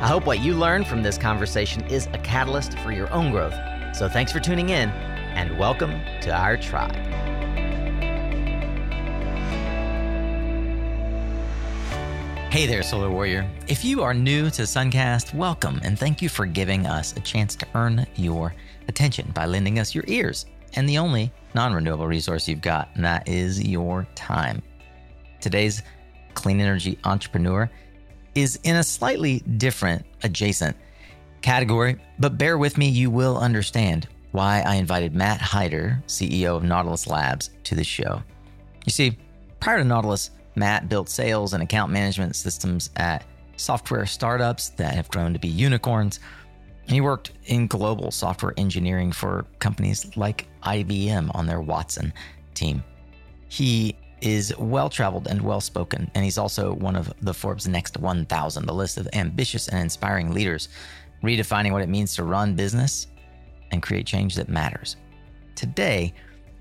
I hope what you learned from this conversation is a catalyst for your own growth. So thanks for tuning in and welcome to our tribe. Hey there, Solar Warrior. If you are new to Suncast, welcome and thank you for giving us a chance to earn your attention by lending us your ears and the only non renewable resource you've got, and that is your time. Today's clean energy entrepreneur is in a slightly different, adjacent category, but bear with me, you will understand why I invited Matt Hyder, CEO of Nautilus Labs, to the show. You see, prior to Nautilus, Matt built sales and account management systems at software startups that have grown to be unicorns. He worked in global software engineering for companies like IBM on their Watson team. He is well traveled and well spoken, and he's also one of the Forbes Next 1000, the list of ambitious and inspiring leaders, redefining what it means to run business and create change that matters. Today,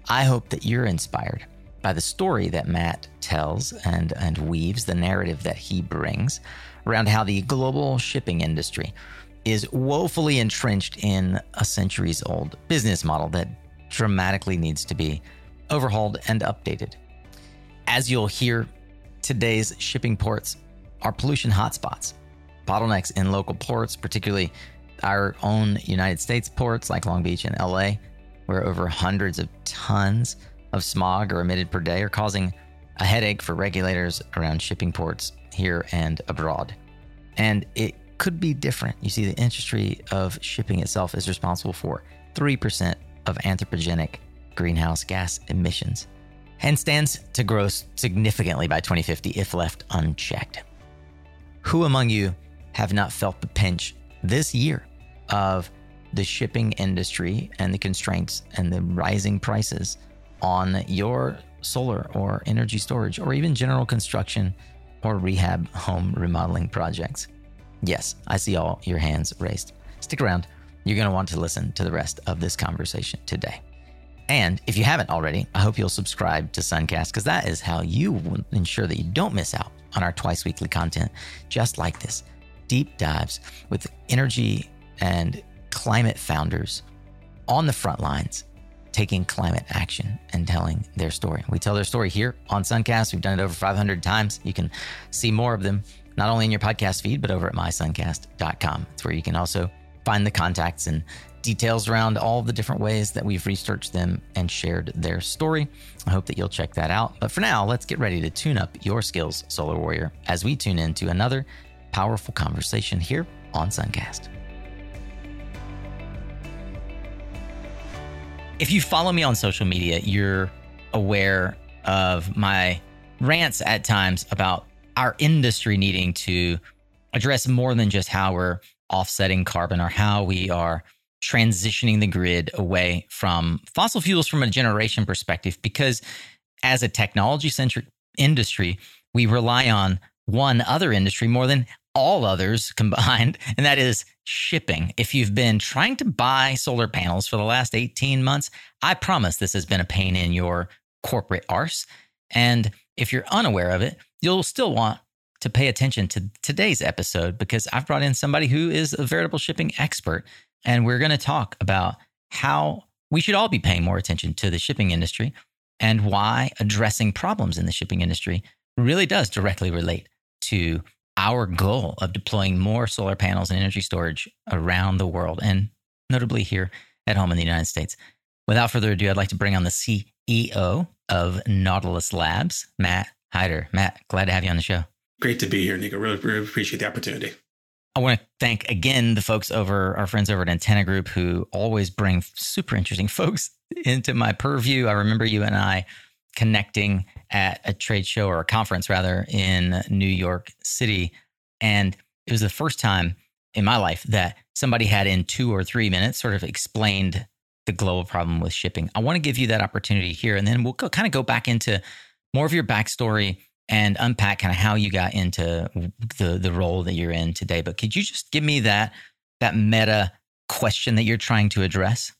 I hope that you're inspired by the story that Matt tells and, and weaves, the narrative that he brings around how the global shipping industry is woefully entrenched in a centuries old business model that dramatically needs to be overhauled and updated. As you'll hear, today's shipping ports are pollution hotspots. Bottlenecks in local ports, particularly our own United States ports like Long Beach and LA, where over hundreds of tons of smog are emitted per day, are causing a headache for regulators around shipping ports here and abroad. And it could be different. You see, the industry of shipping itself is responsible for 3% of anthropogenic greenhouse gas emissions and stands to grow significantly by 2050 if left unchecked. Who among you have not felt the pinch this year of the shipping industry and the constraints and the rising prices on your solar or energy storage or even general construction or rehab home remodeling projects? Yes, I see all your hands raised. Stick around. You're going to want to listen to the rest of this conversation today. And if you haven't already, I hope you'll subscribe to Suncast because that is how you ensure that you don't miss out on our twice weekly content just like this. Deep dives with energy and climate founders on the front lines taking climate action and telling their story. We tell their story here on Suncast. We've done it over 500 times. You can see more of them not only in your podcast feed, but over at mysuncast.com. It's where you can also find the contacts and details around all the different ways that we've researched them and shared their story. I hope that you'll check that out. But for now, let's get ready to tune up your skills, Solar Warrior, as we tune into another powerful conversation here on Suncast. If you follow me on social media, you're aware of my rants at times about our industry needing to address more than just how we're offsetting carbon or how we are transitioning the grid away from fossil fuels from a generation perspective because as a technology centric industry, we rely on one other industry more than all others combined, and that is shipping. If you've been trying to buy solar panels for the last 18 months, I promise this has been a pain in your corporate arse. And if you're unaware of it, you'll still want to pay attention to today's episode because I've brought in somebody who is a veritable shipping expert and we're going to talk about how we should all be paying more attention to the shipping industry and why addressing problems in the shipping industry really does directly relate to our goal of deploying more solar panels and energy storage around the world, and notably here at home in the United States. Without further ado, I'd like to bring on the CEO of Nautilus Labs, Matt Hyder. Matt, glad to have you on the show. Great to be here, Nico. Really, really appreciate the opportunity. I want to thank again the folks over our friends over at Antenna Group who always bring super interesting folks into my purview. I remember you and I connecting at a trade show or a conference rather in New York City. And it was the first time in my life that somebody had in two or three minutes sort of explained the global problem with shipping. I want to give you that opportunity here, and then we'll go, kind of go back into more of your backstory and unpack kind of how you got into the the role that you're in today. But could you just give me that that meta question that you're trying to address?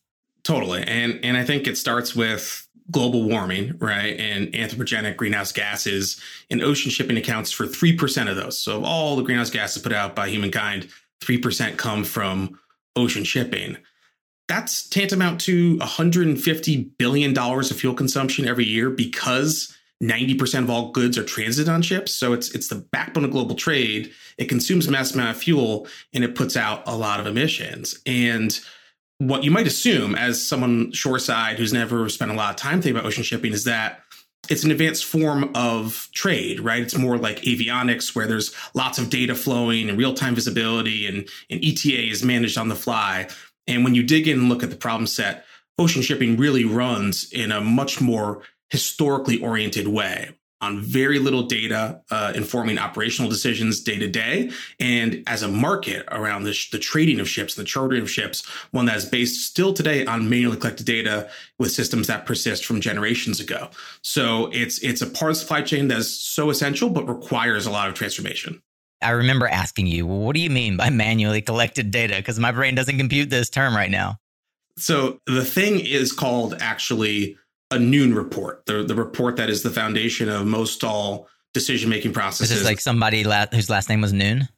Totally, and and I think it starts with global warming, right? And anthropogenic greenhouse gases, and ocean shipping accounts for three percent of those. So of all the greenhouse gases put out by humankind, three percent come from ocean shipping. That's tantamount to 150 billion dollars of fuel consumption every year because 90% of all goods are transited on ships. So it's it's the backbone of global trade. It consumes a massive amount of fuel and it puts out a lot of emissions. And what you might assume as someone shoreside who's never spent a lot of time thinking about ocean shipping is that it's an advanced form of trade, right? It's more like avionics where there's lots of data flowing and real-time visibility and, and ETA is managed on the fly. And when you dig in and look at the problem set, ocean shipping really runs in a much more historically oriented way on very little data uh, informing operational decisions day to day and as a market around the, sh- the trading of ships the chartering of ships one that is based still today on manually collected data with systems that persist from generations ago so it's it's a part of the supply chain that's so essential but requires a lot of transformation I remember asking you, well, what do you mean by manually collected data? Because my brain doesn't compute this term right now. So the thing is called actually a noon report, the the report that is the foundation of most all decision making processes. This is like somebody la- whose last name was Noon.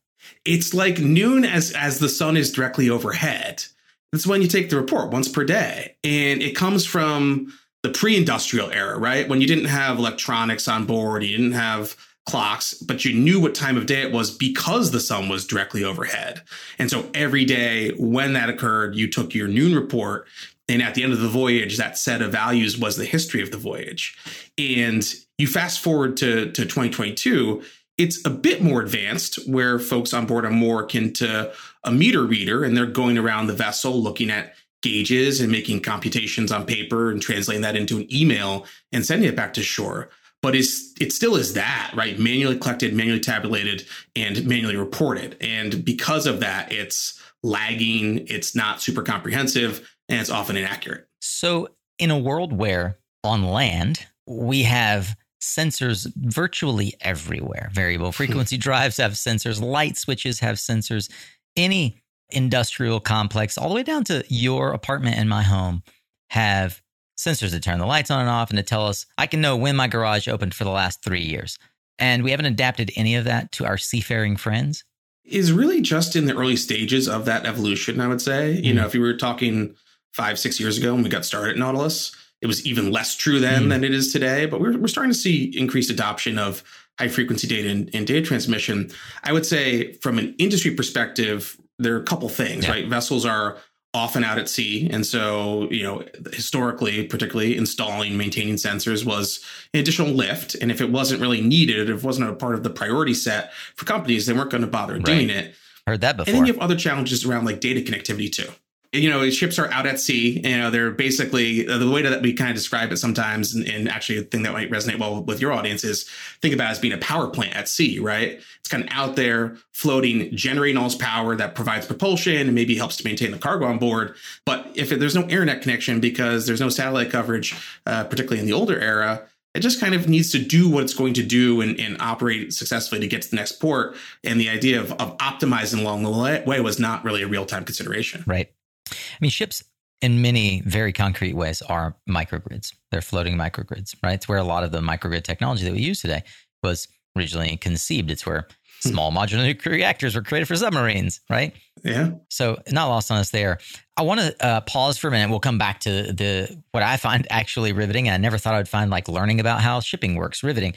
It's like noon as as the sun is directly overhead. That's when you take the report once per day, and it comes from the pre-industrial era, right? When you didn't have electronics on board, you didn't have clocks, but you knew what time of day it was because the sun was directly overhead. And so every day when that occurred, you took your noon report and at the end of the voyage, that set of values was the history of the voyage. And you fast forward to, to 2022, it's a bit more advanced where folks on board are more akin to a meter reader and they're going around the vessel looking at gauges and making computations on paper and translating that into an email and sending it back to shore. But it's, it still is that, right? Manually collected, manually tabulated, and manually reported. And because of that, it's lagging, it's not super comprehensive, and it's often inaccurate. So, in a world where on land we have sensors virtually everywhere, variable frequency drives have sensors, light switches have sensors, any industrial complex, all the way down to your apartment and my home, have sensors to turn the lights on and off and to tell us I can know when my garage opened for the last three years. And we haven't adapted any of that to our seafaring friends. Is really just in the early stages of that evolution, I would say. Mm. You know, if you were talking five, six years ago when we got started at Nautilus. It was even less true then mm. than it is today, but we're, we're starting to see increased adoption of high frequency data and, and, data transmission. I would say, from an industry perspective, there are a couple things, yeah. right? Vessels are often out at sea. And so, you know, historically, particularly installing, maintaining sensors was an additional lift. And if it wasn't really needed, if it wasn't a part of the priority set for companies, they weren't going to bother right. doing it. Heard that before. And then you have other challenges around like data connectivity too you know, ships are out at sea. You know, they're basically uh, the way that we kind of describe it sometimes, and, and, actually a thing that might resonate well with your audience is think about as being a power plant at sea, right? It's kind of out there floating, generating all its power that provides propulsion and maybe helps to maintain the cargo on board. But if there's no internet connection because there's no satellite coverage, uh, particularly in the older era, it just kind of needs to do what it's going to do and, and, operate successfully to get to the next port. And the idea of, of optimizing along the way was not really a real time consideration. Right. I mean, ships in many very concrete ways are microgrids. They're floating microgrids, right? It's where a lot of the microgrid technology that we use today was originally conceived. It's where hmm. small modular nuclear reactors were created for submarines, right? Yeah. So not lost on us there. I want to uh, pause for a minute. We'll come back to the what I find actually riveting. I never thought I'd find like learning about how shipping works riveting,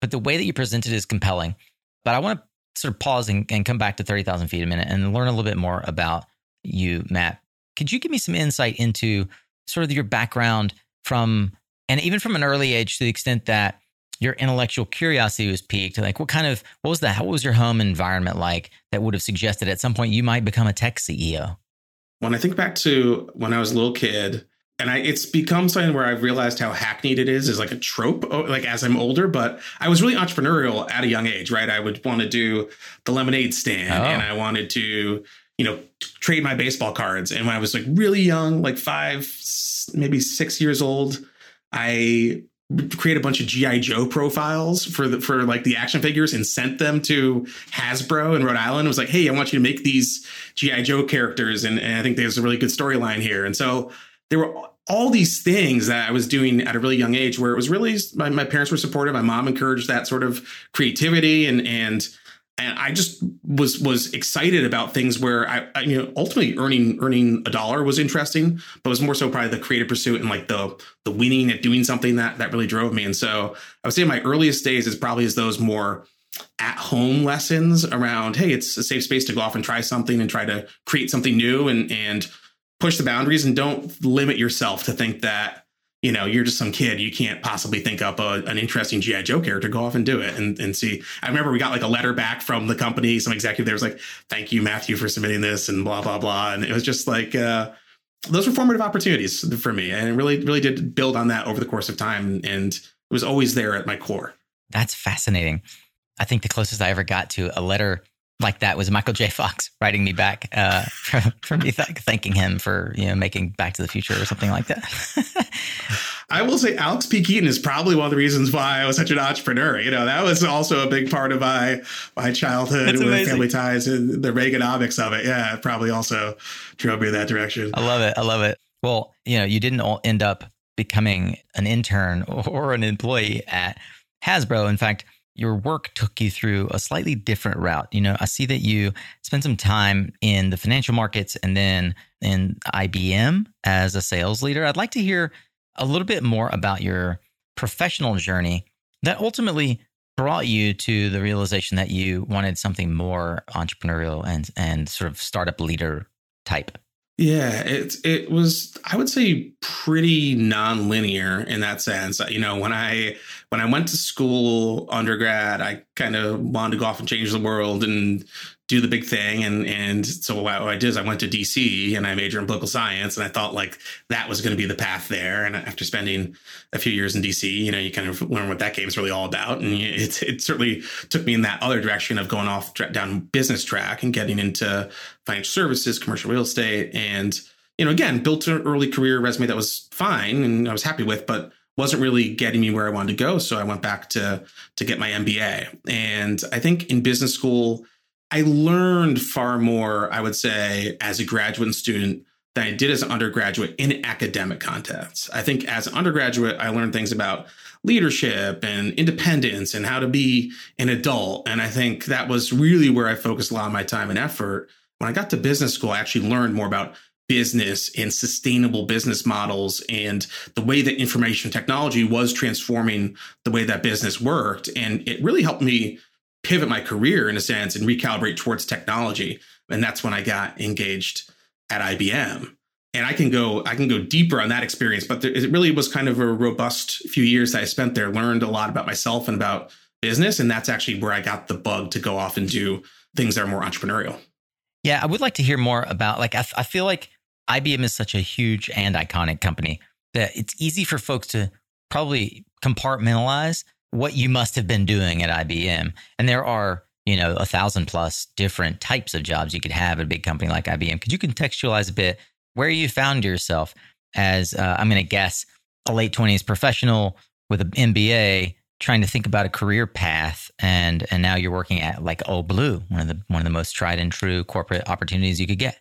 but the way that you presented is compelling. But I want to sort of pause and, and come back to thirty thousand feet a minute and learn a little bit more about you, Matt. Could you give me some insight into sort of your background from, and even from an early age to the extent that your intellectual curiosity was piqued? Like, what kind of, what was that? What was your home environment like that would have suggested at some point you might become a tech CEO? When I think back to when I was a little kid, and I, it's become something where I've realized how hackneyed it is, is like a trope, oh, like as I'm older. But I was really entrepreneurial at a young age, right? I would want to do the lemonade stand, oh. and I wanted to, you know, trade my baseball cards. And when I was like really young, like five, maybe six years old, I create a bunch of GI Joe profiles for the for like the action figures and sent them to Hasbro in Rhode Island. It was like, hey, I want you to make these GI Joe characters, and, and I think there's a really good storyline here. And so there were all these things that I was doing at a really young age, where it was really my, my parents were supportive. My mom encouraged that sort of creativity and and and I just was was excited about things where I, I, you know ultimately earning earning a dollar was interesting, but it was more so probably the creative pursuit and like the the winning at doing something that that really drove me. And so I would say my earliest days is probably as those more at home lessons around hey it's a safe space to go off and try something and try to create something new and and push the boundaries and don't limit yourself to think that you know, you're just some kid. You can't possibly think up a, an interesting GI Joe character. Go off and do it and, and see. I remember we got like a letter back from the company. Some executive there was like, "Thank you, Matthew, for submitting this," and blah blah blah. And it was just like uh, those were formative opportunities for me, and it really really did build on that over the course of time, and it was always there at my core. That's fascinating. I think the closest I ever got to a letter like that was Michael J. Fox writing me back uh, for, for me th- thanking him for you know making Back to the Future or something like that. I will say Alex P. Keaton is probably one of the reasons why I was such an entrepreneur. You know, that was also a big part of my my childhood That's with amazing. family ties and the Reaganomics of it. Yeah, it probably also drove me in that direction. I love it. I love it. Well, you know, you didn't all end up becoming an intern or an employee at Hasbro. In fact, your work took you through a slightly different route. You know, I see that you spent some time in the financial markets and then in IBM as a sales leader. I'd like to hear a little bit more about your professional journey that ultimately brought you to the realization that you wanted something more entrepreneurial and and sort of startup leader type. Yeah, it it was I would say pretty non-linear in that sense. You know, when I when I went to school undergrad, I kind of wanted to go off and change the world and do the big thing. And and so what I did is I went to DC and I majored in political science, and I thought like that was going to be the path there. And after spending a few years in DC, you know, you kind of learn what that game is really all about. And it it certainly took me in that other direction of going off down business track and getting into financial services, commercial real estate, and you know, again, built an early career resume that was fine and I was happy with, but wasn't really getting me where I wanted to go. So I went back to to get my MBA. And I think in business school, I learned far more, I would say, as a graduate student than I did as an undergraduate in academic contexts. I think as an undergraduate, I learned things about leadership and independence and how to be an adult. And I think that was really where I focused a lot of my time and effort. When I got to business school, I actually learned more about business and sustainable business models and the way that information technology was transforming the way that business worked. And it really helped me pivot my career in a sense and recalibrate towards technology. And that's when I got engaged at IBM. And I can go I can go deeper on that experience, but there, it really was kind of a robust few years that I spent there. Learned a lot about myself and about business, and that's actually where I got the bug to go off and do things that are more entrepreneurial. Yeah, I would like to hear more about like I, I feel like IBM is such a huge and iconic company that it's easy for folks to probably compartmentalize what you must have been doing at IBM. And there are, you know, a thousand plus different types of jobs you could have at a big company like IBM. Could you contextualize a bit where you found yourself as, uh, I'm going to guess, a late 20s professional with an MBA trying to think about a career path and and now you're working at like Old Blue, one of the one of the most tried and true corporate opportunities you could get.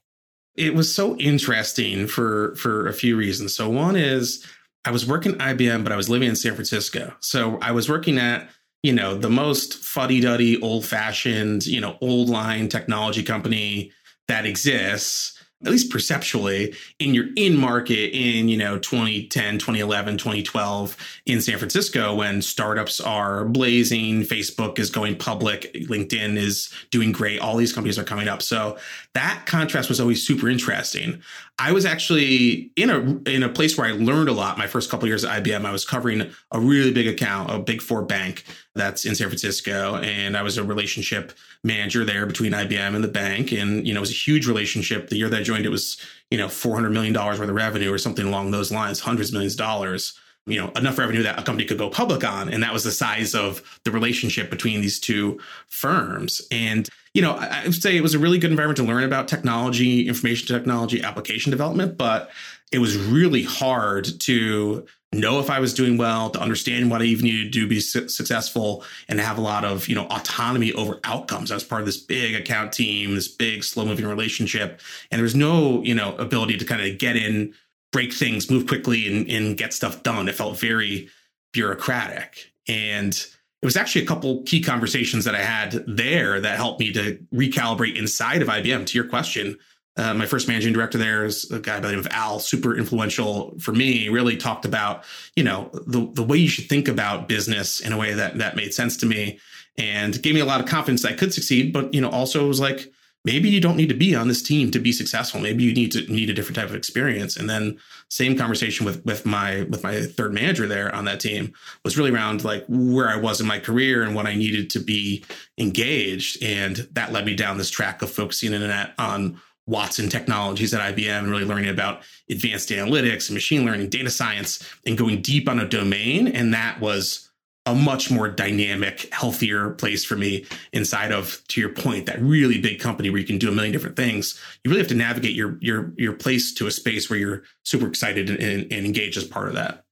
It was so interesting for for a few reasons. So one is I was working IBM, but I was living in San Francisco. So I was working at, you know, the most fuddy duddy, old fashioned, you know, old line technology company that exists at least perceptually in your in market in you know 2010 2011 2012 in san francisco when startups are blazing facebook is going public linkedin is doing great all these companies are coming up. So that contrast was always super interesting i was actually in a in a place where i learned a lot my first couple years at ibm i was covering a really big account a big four bank that's in San Francisco. And I was a relationship manager there between IBM and the bank. And, you know, it was a huge relationship. The year that I joined, it was, you know, $400 million worth of revenue or something along those lines, hundreds of millions of dollars, you know, enough revenue that a company could go public on. And that was the size of the relationship between these two firms. And, you know, I would say it was a really good environment to learn about technology, information technology, application development, but it was really hard to know if I was doing well, to understand what I even needed to do to be su- successful, and have a lot of you know autonomy over outcomes. I was part of this big account team, this big slow moving relationship, and there was no you know ability to kind of get in, break things, move quickly, and, and get stuff done. It felt very bureaucratic, and it was actually a couple key conversations that I had there that helped me to recalibrate inside of IBM. To your question uh, my first managing director there is a guy by the name of Al, super influential for me. Really talked about, you know, the the way you should think about business in a way that that made sense to me, and gave me a lot of confidence that I could succeed. But you know, also was like, maybe you don't need to be on this team to be successful. Maybe you need to need a different type of experience. And then same conversation with with my with my third manager there on that team was really around like where I was in my career and what I needed to be engaged. And that led me down this track of focusing in on Watson Technologies at IBM and really learning about advanced analytics and machine learning, data science, and going deep on a domain. And that was a much more dynamic, healthier place for me inside of, to your point, that really big company where you can do a million different things. You really have to navigate your your your place to a space where you're super excited and, and engaged as part of that.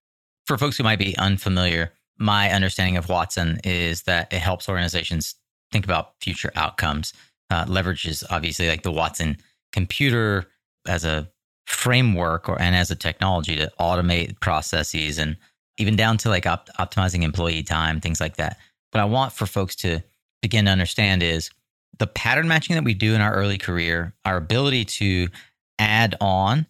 For folks who might be unfamiliar, my understanding of Watson is that it helps organizations think about future outcomes. Uh, leverages obviously like the Watson computer as a framework or and as a technology to automate processes and even down to like op- optimizing employee time, things like that. What I want for folks to begin to understand is the pattern matching that we do in our early career, our ability to add on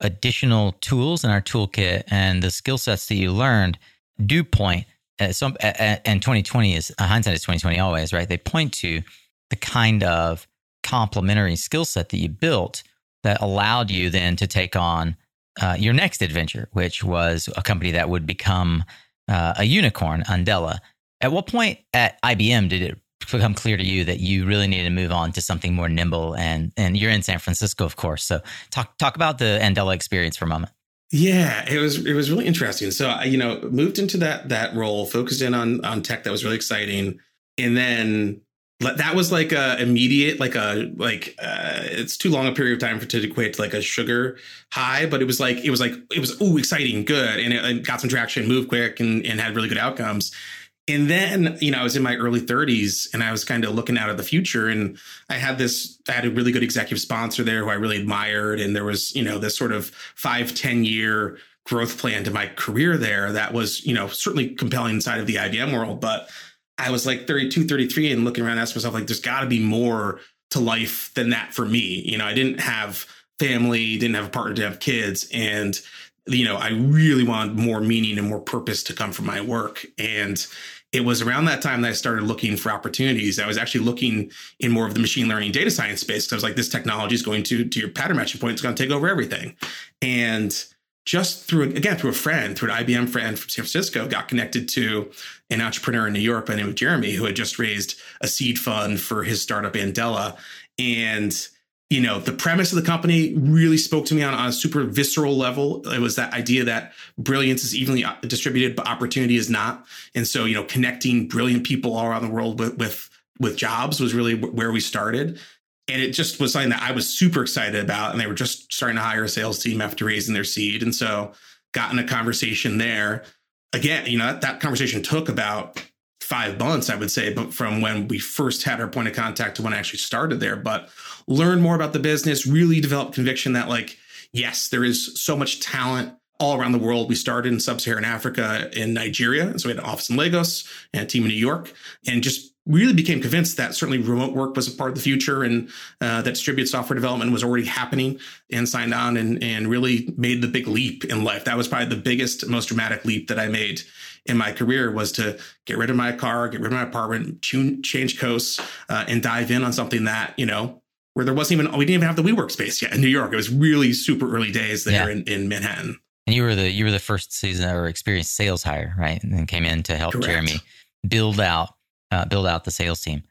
additional tools in our toolkit and the skill sets that you learned do point at some and 2020 is uh, hindsight is 2020 always right they point to the kind of complementary skill set that you built that allowed you then to take on uh, your next adventure, which was a company that would become uh, a unicorn, Andela. At what point at IBM did it become clear to you that you really needed to move on to something more nimble? And and you're in San Francisco, of course. So talk talk about the Andela experience for a moment. Yeah, it was it was really interesting. So I, you know, moved into that that role, focused in on on tech that was really exciting, and then that was like a immediate like a like uh, it's too long a period of time for to equate to like a sugar high but it was like it was like it was ooh exciting good and it, it got some traction moved quick and, and had really good outcomes. And then you know i was in my early 30s and i was kind of looking out at the future and i had this i had a really good executive sponsor there who i really admired and there was you know this sort of five ten year growth plan to my career there that was you know certainly compelling inside of the ibm world but I was like 32, 33 and looking around asking myself, like, there's got to be more to life than that for me. You know, I didn't have family, didn't have a partner, didn't have kids. And, you know, I really wanted more meaning and more purpose to come from my work. And it was around that time that I started looking for opportunities. I was actually looking in more of the machine learning data science space because I was like, this technology is going to, to your pattern matching point, it's going to take over everything. And just through again through a friend, through an IBM friend from San Francisco, got connected to an entrepreneur in New York by the name of Jeremy, who had just raised a seed fund for his startup Andela. And you know, the premise of the company really spoke to me on, on a super visceral level. It was that idea that brilliance is evenly uh, distributed, but opportunity is not. And so, you know, connecting brilliant people all around the world with with, with jobs was really where we started and it just was something that I was super excited about. And they were just starting to hire a sales team after raising their seed, and so got in a conversation there. Again, you know that, that conversation took about five months, I would say, but from when we first had our point of contact to when I actually started there. But learn more about the business, really develop conviction that like, yes, there is so much talent all around the world. We started in sub-Saharan Africa in Nigeria. So we had an office in Lagos and a team in New York and just really became convinced that certainly remote work was a part of the future and uh, that distributed software development was already happening and signed on and, and really made the big leap in life. That was probably the biggest, most dramatic leap that I made in my career was to get rid of my car, get rid of my apartment, change coasts, uh, and dive in on something that, you know, where there wasn't even, we didn't even have the WeWork space yet in New York. It was really super early days there yeah. in, in Manhattan. And you were the, you were the first season or experienced sales hire, right? And then came in to help Correct. Jeremy build out uh, build out the sales team.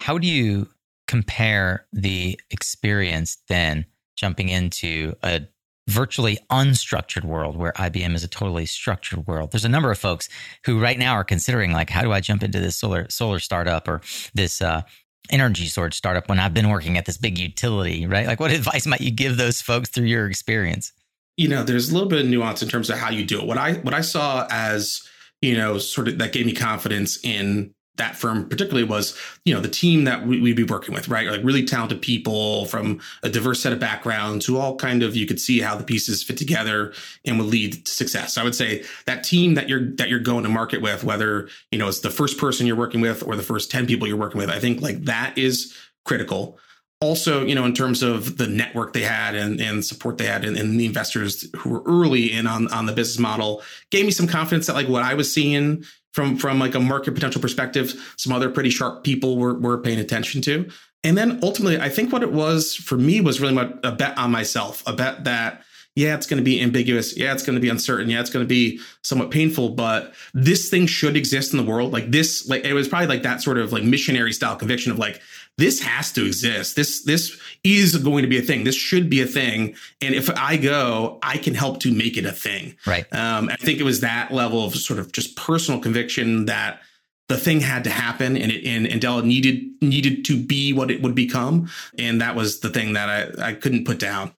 How do you compare the experience then jumping into a virtually unstructured world where IBM is a totally structured world. There's a number of folks who right now are considering like, how do I jump into this solar solar startup or this uh, energy storage startup when I've been working at this big utility, right? Like, what advice might you give those folks through your experience? You know, there's a little bit of nuance in terms of how you do it. What I what I saw as you know, sort of that gave me confidence in that firm particularly was, you know, the team that we, would be working with, right? Like really talented people from a diverse set of backgrounds who all kind of you could see how the pieces fit together and would lead to success. So I would say that team that you're that you're going to market with, whether you know it's the first person you're working with or the first ten people you're working with, I think like that is critical. Also, you know, in terms of the network they had and, and support they had and, and the investors who were early in on, on the business model gave me some confidence that like what I was seeing from from like a market potential perspective some other pretty sharp people were, were paying attention to. And then ultimately i think what it was for me was really a bet on myself a bet that yeah it's going to be ambiguous. Yeah it's going to be uncertain. Yeah it's going to be somewhat painful but this thing should exist in the world. Like this like it was probably like that sort of like missionary style conviction of like this has to exist. This this is going to be a thing. This should be a thing. And if I go, I can help to make it a thing. Right. Um, I think it was that level of sort of just personal conviction that the thing had to happen and it and, Andela needed needed to be what it would become. And that was the thing that I, I couldn't put down.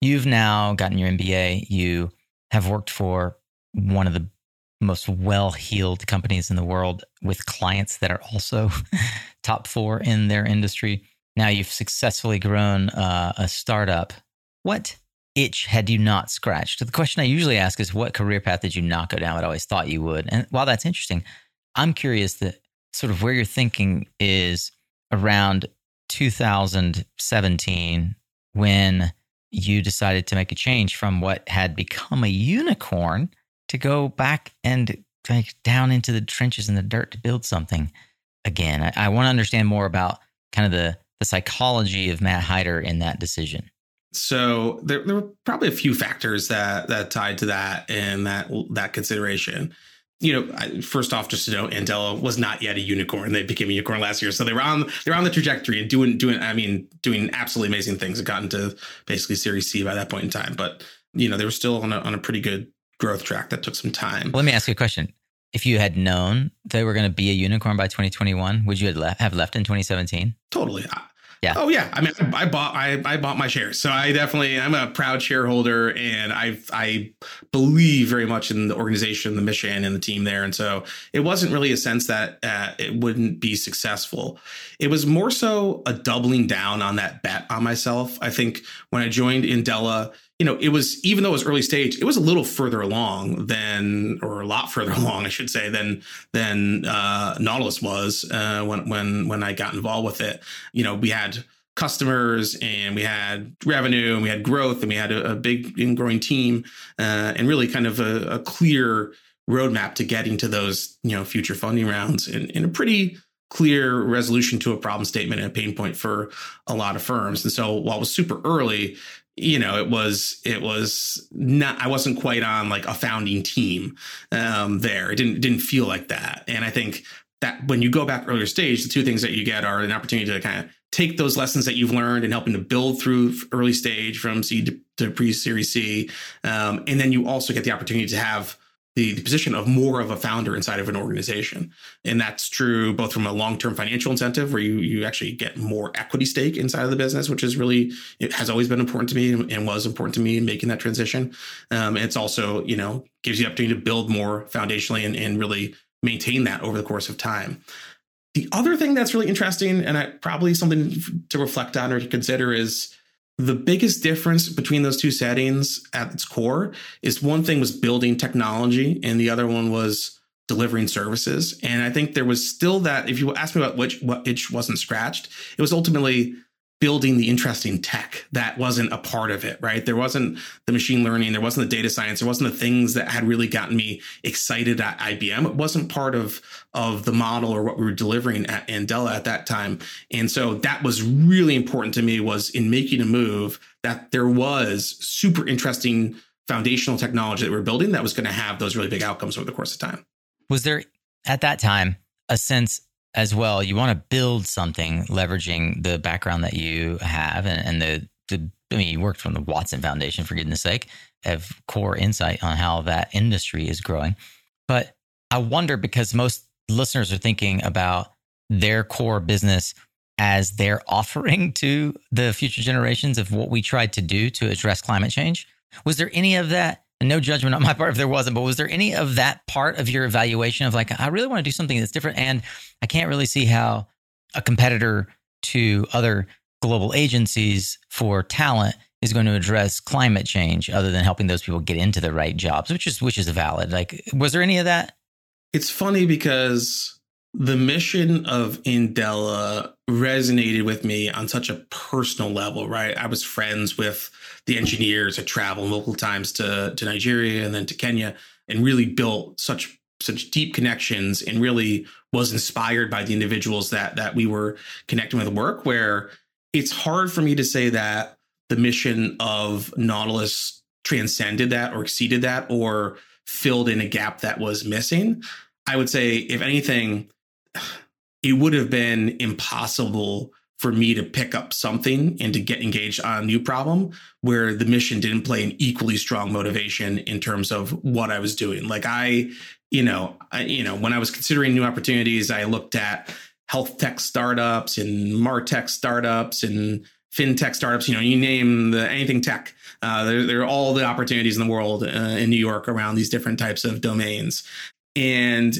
You've now gotten your MBA. You have worked for one of the most well heeled companies in the world with clients that are also top four in their industry. Now you've successfully grown uh, a startup. What itch had you not scratched? The question I usually ask is, what career path did you not go down I always thought you would? And while that's interesting, I'm curious that sort of where your thinking is around 2017 when you decided to make a change from what had become a unicorn to go back and like down into the trenches in the dirt to build something again. I, I want to understand more about kind of the the psychology of Matt Hyder in that decision. So there, there were probably a few factors that that tied to that and that that consideration. You know, first off, just to know, Andela was not yet a unicorn. They became a unicorn last year, so they were on they were on the trajectory and doing doing. I mean, doing absolutely amazing things. It got into basically Series C by that point in time, but you know they were still on a on a pretty good growth track that took some time. Well, let me ask you a question. If you had known they were going to be a unicorn by 2021, would you have left, have left in 2017? Totally. Yeah. Oh yeah. I mean, I bought I, I bought my shares, so I definitely I'm a proud shareholder, and I I believe very much in the organization, the mission, and the team there. And so it wasn't really a sense that uh, it wouldn't be successful. It was more so a doubling down on that bet on myself. I think when I joined Andela, you know, it was even though it was early stage, it was a little further along than, or a lot further along, I should say, than than uh, Nautilus was uh, when when when I got involved with it. You know, we had customers and we had revenue and we had growth and we had a, a big and growing team uh, and really kind of a, a, clear roadmap to getting to those you know future funding rounds and, and a pretty clear resolution to a problem statement and a pain point for a lot of firms. And so while it was super early, you know, it was it was not I wasn't quite on like a founding team um there. It didn't didn't feel like that. And I think that when you go back earlier stage, the two things that you get are an opportunity to kind of take those lessons that you've learned and helping to build through early stage from seed to, to pre series C. Um, and then you also get the opportunity to have the, the position of more of a founder inside of an organization. And that's true both from a long-term financial incentive where you you actually get more equity stake inside of the business, which is really it has always been important to me and was important to me in making that transition. Um, it's also, you know, gives you the opportunity to build more foundationally and, and really maintain that over the course of time. The other thing that's really interesting and I, probably something to reflect on or to consider is the biggest difference between those two settings at its core is one thing was building technology and the other one was delivering services. And I think there was still that, if you ask me about which what itch wasn't scratched, it was ultimately building the interesting tech that wasn't a part of it, right? There wasn't the machine learning, there wasn't the data science, there wasn't the things that had really gotten me excited at IBM. It wasn't part of of the model or what we were delivering at Andela at that time. And so that was really important to me was in making a move that there was super interesting foundational technology that we we're building that was going to have those really big outcomes over the course of time. Was there at that time a sense as well. You want to build something leveraging the background that you have and, and the, the, I mean, you worked from the Watson Foundation, for goodness sake, have core insight on how that industry is growing. But I wonder because most listeners are thinking about their core business as their offering to the future generations of what we tried to do to address climate change. Was there any of that? And no judgment on my part if there wasn't, but was there any of that part of your evaluation of like, I really want to do something that's different? And I can't really see how a competitor to other global agencies for talent is going to address climate change other than helping those people get into the right jobs, which is which is valid. Like, was there any of that? It's funny because the mission of Andela resonated with me on such a personal level, right? I was friends with the engineers. had traveled multiple times to, to Nigeria and then to Kenya and really built such such deep connections and really was inspired by the individuals that that we were connecting with work where it's hard for me to say that the mission of Nautilus transcended that or exceeded that or filled in a gap that was missing. I would say, if anything, it would have been impossible for me to pick up something and to get engaged on a new problem where the mission didn't play an equally strong motivation in terms of what I was doing. Like I, you know, I, you know, when I was considering new opportunities, I looked at health tech startups and martech startups and fintech startups. You know, you name the anything tech. Uh, there, there, are all the opportunities in the world uh, in New York around these different types of domains. And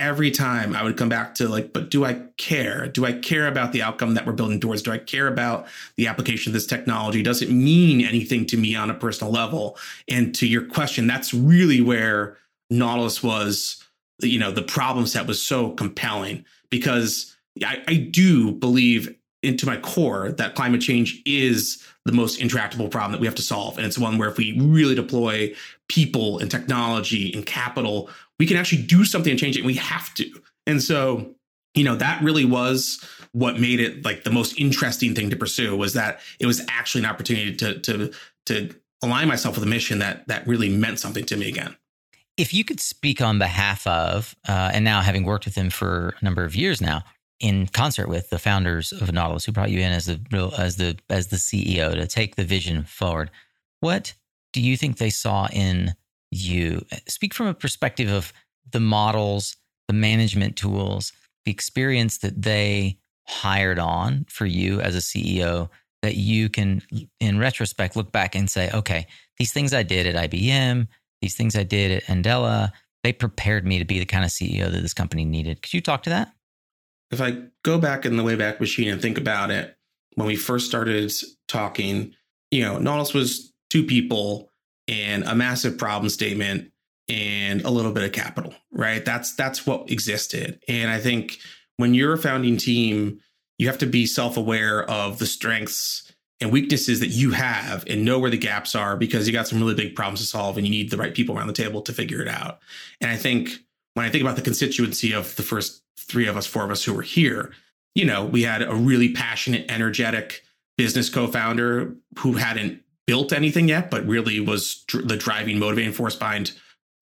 every time I would come back to like, but do I care? Do I care about the outcome that we're building towards? Do I care about the application of this technology? Does it mean anything to me on a personal level? And to your question, that's really where Nautilus was, you know, the problem set was so compelling because I, I do believe into my core that climate change is the most intractable problem that we have to solve. And it's one where if we really deploy people and technology and capital, we can actually do something and change it. And we have to. And so, you know, that really was what made it like the most interesting thing to pursue was that it was actually an opportunity to to to align myself with a mission that that really meant something to me again. If you could speak on behalf of, uh, and now having worked with him for a number of years now, in concert with the founders of Nautilus, who brought you in as the as the as the CEO to take the vision forward, what do you think they saw in you? Speak from a perspective of the models, the management tools, the experience that they hired on for you as a CEO that you can, in retrospect, look back and say, okay, these things I did at IBM, these things I did at Andela, they prepared me to be the kind of CEO that this company needed. Could you talk to that? If I go back in the Wayback Machine and think about it, when we first started talking, you know, Nautilus was two people and a massive problem statement and a little bit of capital, right? That's that's what existed. And I think when you're a founding team, you have to be self-aware of the strengths and weaknesses that you have and know where the gaps are because you got some really big problems to solve and you need the right people around the table to figure it out. And I think when I think about the constituency of the first three of us, four of us who were here, you know, we had a really passionate, energetic business co-founder who hadn't built anything yet, but really was dr- the driving, motivating force behind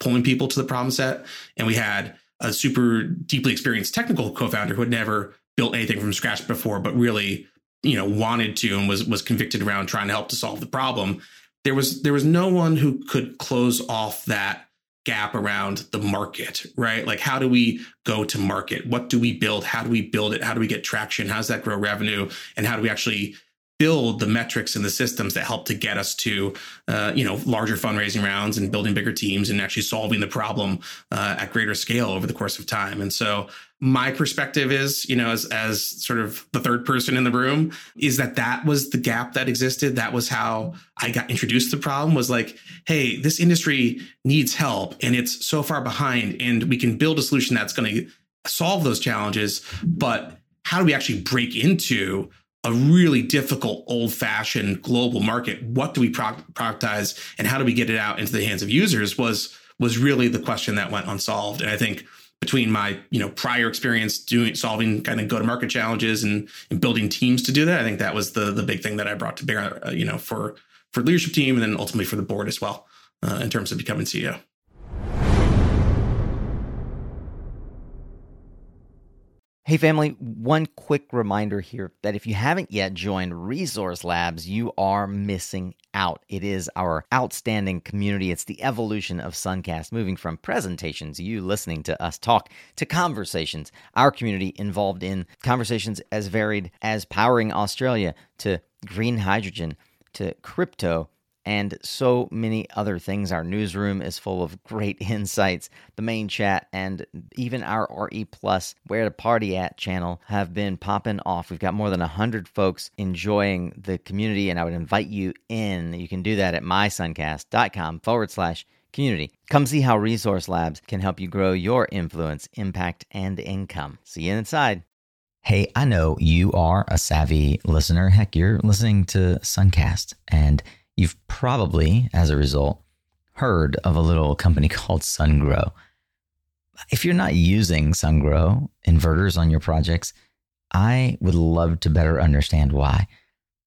pulling people to the problem set. And we had a super deeply experienced technical co-founder who had never built anything from scratch before, but really, you know, wanted to and was was convicted around trying to help to solve the problem. There was there was no one who could close off that gap around the market, right? Like how do we go to market? What do we build? How do we build it? How do we get traction? How does that grow revenue? And how do we actually build the metrics and the systems that help to get us to uh, you know larger fundraising rounds and building bigger teams and actually solving the problem uh, at greater scale over the course of time. And so my perspective is you know as as sort of the third person in the room is that that was the gap that existed. That was how i got introduced to the problem was like hey this industry needs help and it's so far behind and we can build a solution that's going to solve those challenges but how do we actually break into a really difficult old fashioned global market what do we productize and how do we get it out into the hands of users was was really the question that went unsolved and i think between my you know prior experience doing solving kind of go to market challenges and, and building teams to do that i think that was the the big thing that i brought to bear uh, you know for for leadership team and then ultimately for the board as well, uh, in terms of becoming CEO. Hey, family, one quick reminder here that if you haven't yet joined Resource Labs, you are missing out. It is our outstanding community. It's the evolution of Suncast, moving from presentations, you listening to us talk, to conversations. Our community involved in conversations as varied as powering Australia, to green hydrogen, to crypto and so many other things. Our newsroom is full of great insights. The main chat and even our RE Plus Where to Party At channel have been popping off. We've got more than 100 folks enjoying the community, and I would invite you in. You can do that at mysuncast.com forward slash community. Come see how Resource Labs can help you grow your influence, impact, and income. See you inside. Hey, I know you are a savvy listener. Heck, you're listening to Suncast, and You've probably, as a result, heard of a little company called SunGrow. If you're not using SunGrow inverters on your projects, I would love to better understand why.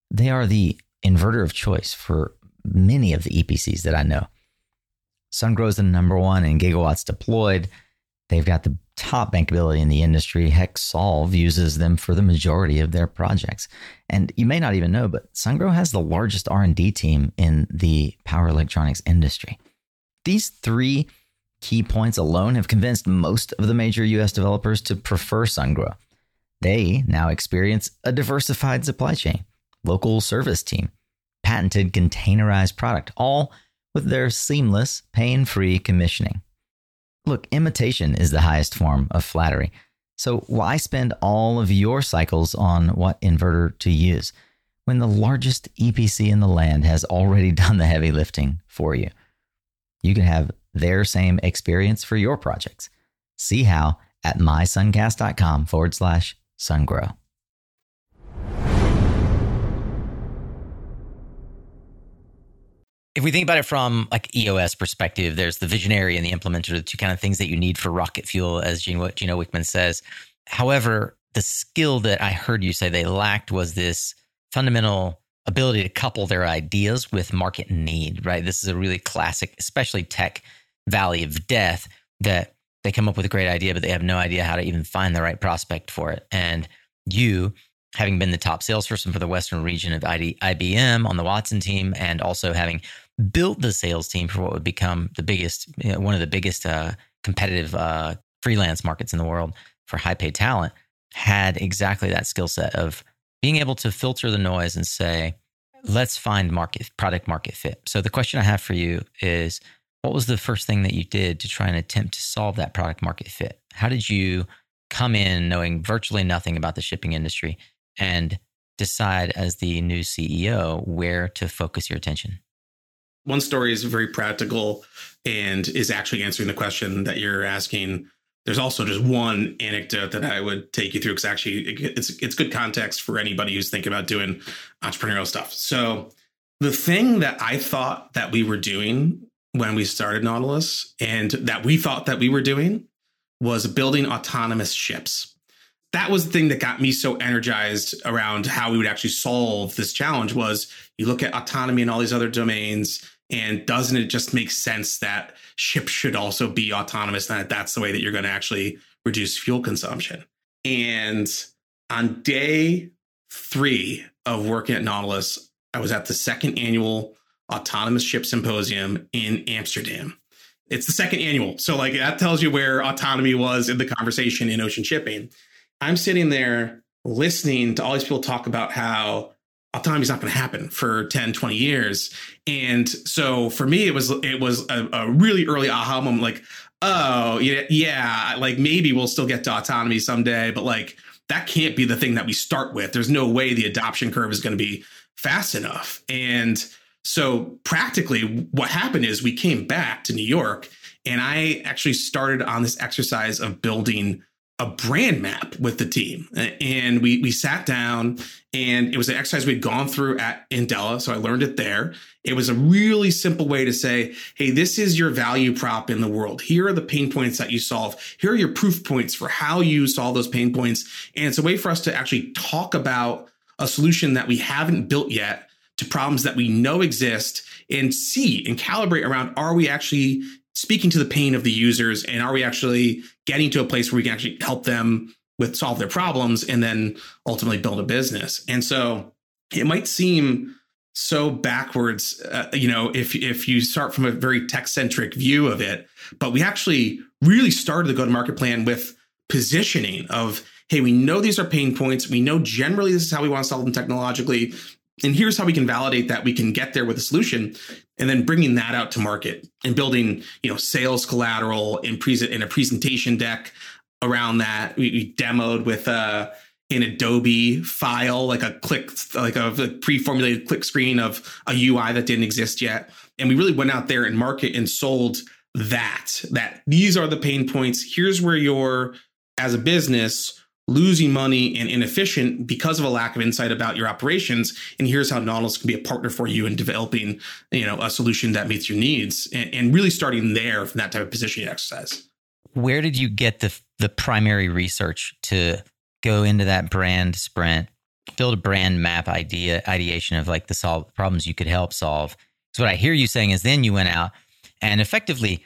They are the inverter of choice for many of the EPCs that I know. SunGrow is the number one in gigawatts deployed. They've got the top bankability in the industry. Heck, SOLV uses them for the majority of their projects. And you may not even know, but SunGrow has the largest R&D team in the power electronics industry. These three key points alone have convinced most of the major US developers to prefer SunGrow. They now experience a diversified supply chain, local service team, patented containerized product, all with their seamless, pain-free commissioning. Look, imitation is the highest form of flattery. So why spend all of your cycles on what inverter to use when the largest EPC in the land has already done the heavy lifting for you? You can have their same experience for your projects. See how at mysuncast.com forward slash sungrow. If we think about it from like EOS perspective, there's the visionary and the implementer, the two kind of things that you need for rocket fuel, as Gino, Gino Wickman says. However, the skill that I heard you say they lacked was this fundamental ability to couple their ideas with market need, right? This is a really classic, especially tech valley of death that they come up with a great idea, but they have no idea how to even find the right prospect for it. And you, having been the top salesperson for the Western region of IBM on the Watson team, and also having built the sales team for what would become the biggest, you know, one of the biggest uh, competitive uh, freelance markets in the world for high paid talent, had exactly that skill set of being able to filter the noise and say, let's find market product market fit. So the question I have for you is, what was the first thing that you did to try and attempt to solve that product market fit? How did you come in knowing virtually nothing about the shipping industry and decide as the new CEO where to focus your attention? One story is very practical and is actually answering the question that you're asking. There's also just one anecdote that I would take you through because actually it's it's good context for anybody who's thinking about doing entrepreneurial stuff. So the thing that I thought that we were doing when we started Nautilus and that we thought that we were doing was building autonomous ships. That was the thing that got me so energized around how we would actually solve this challenge was you look at autonomy and all these other domains and doesn't it just make sense that ships should also be autonomous and that that's the way that you're going to actually reduce fuel consumption? And on day three of working at Nautilus, I was at the second annual Autonomous Ship Symposium in Amsterdam. It's the second annual. So, like, that tells you where autonomy was in the conversation in ocean shipping. I'm sitting there listening to all these people talk about how autonomy is not going to happen for 10 20 years. And so for me it was it was a, a really early aha moment like oh yeah yeah like maybe we'll still get to autonomy someday but like that can't be the thing that we start with. There's no way the adoption curve is going to be fast enough. And so practically what happened is we came back to new york and i actually started on this exercise of building a brand map with the team. And we we sat down and it was an exercise we'd gone through at Andela so I learned it there. It was a really simple way to say hey this is your value prop in the world. Here are the pain points that you solve. Here are your proof points for how you solve those pain points. And it's a way for us to actually talk about a solution that we haven't built yet to problems that we know exist and see and calibrate around are we actually speaking to the pain of the users and are we actually getting to a place where we can actually help them with solve their problems and then ultimately build a business. And so it might seem so backwards, uh, you know, if if you start from a very tech centric view of it, but we actually really started the go to market plan with positioning of hey, we know these are pain points. We know generally this is how we want to solve them technologically. And here's how we can validate that we can get there with a solution and then bringing that out to market and building, you know, sales collateral in, in a presentation deck around that. We, we demoed with uh, an Adobe file, like a click, like a pre-formulated click screen of a UI that didn't exist yet. And we really went out there and market and sold that, that these are the pain points. Here's where you're as a business losing money and inefficient because of a lack of insight about your operations. And here's how Nautilus can be a partner for you in developing, you know, a solution that meets your needs and, and really starting there from that type of positioning exercise. Where did you get the the primary research to go into that brand sprint, build a brand map idea ideation of like the solve problems you could help solve? So what I hear you saying is then you went out and effectively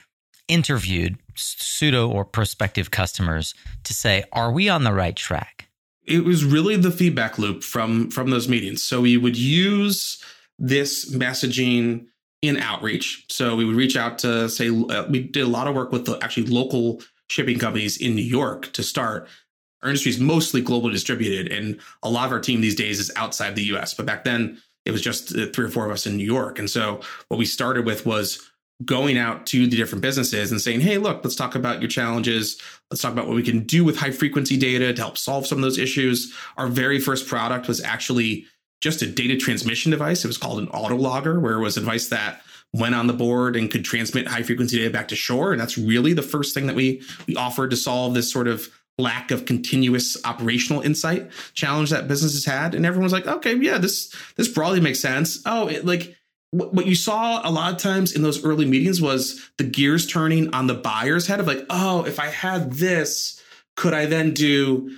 interviewed pseudo or prospective customers to say, are we on the right track? It was really the feedback loop from from those meetings. So we would use this messaging in outreach. So we would reach out to say uh, we did a lot of work with the actually local shipping companies in New York to start. Our industry is mostly globally distributed, and a lot of our team these days is outside the U.S. But back then, it was just three or four of us in New York. And so what we started with was going out to the different businesses and saying, hey, look, let's talk about your challenges. Let's talk about what we can do with high frequency data to help solve some of those issues. Our very first product was actually just a data transmission device. It was called an auto logger, where it was a device that went on the board and could transmit high frequency data back to shore. And that's really the first thing that we we offered to solve this sort of lack of continuous operational insight challenge that businesses had. And everyone was like, okay, yeah, this this broadly makes sense. Oh, it like what you saw a lot of times in those early meetings was the gears turning on the buyer's head of like, oh, if I had this, could I then do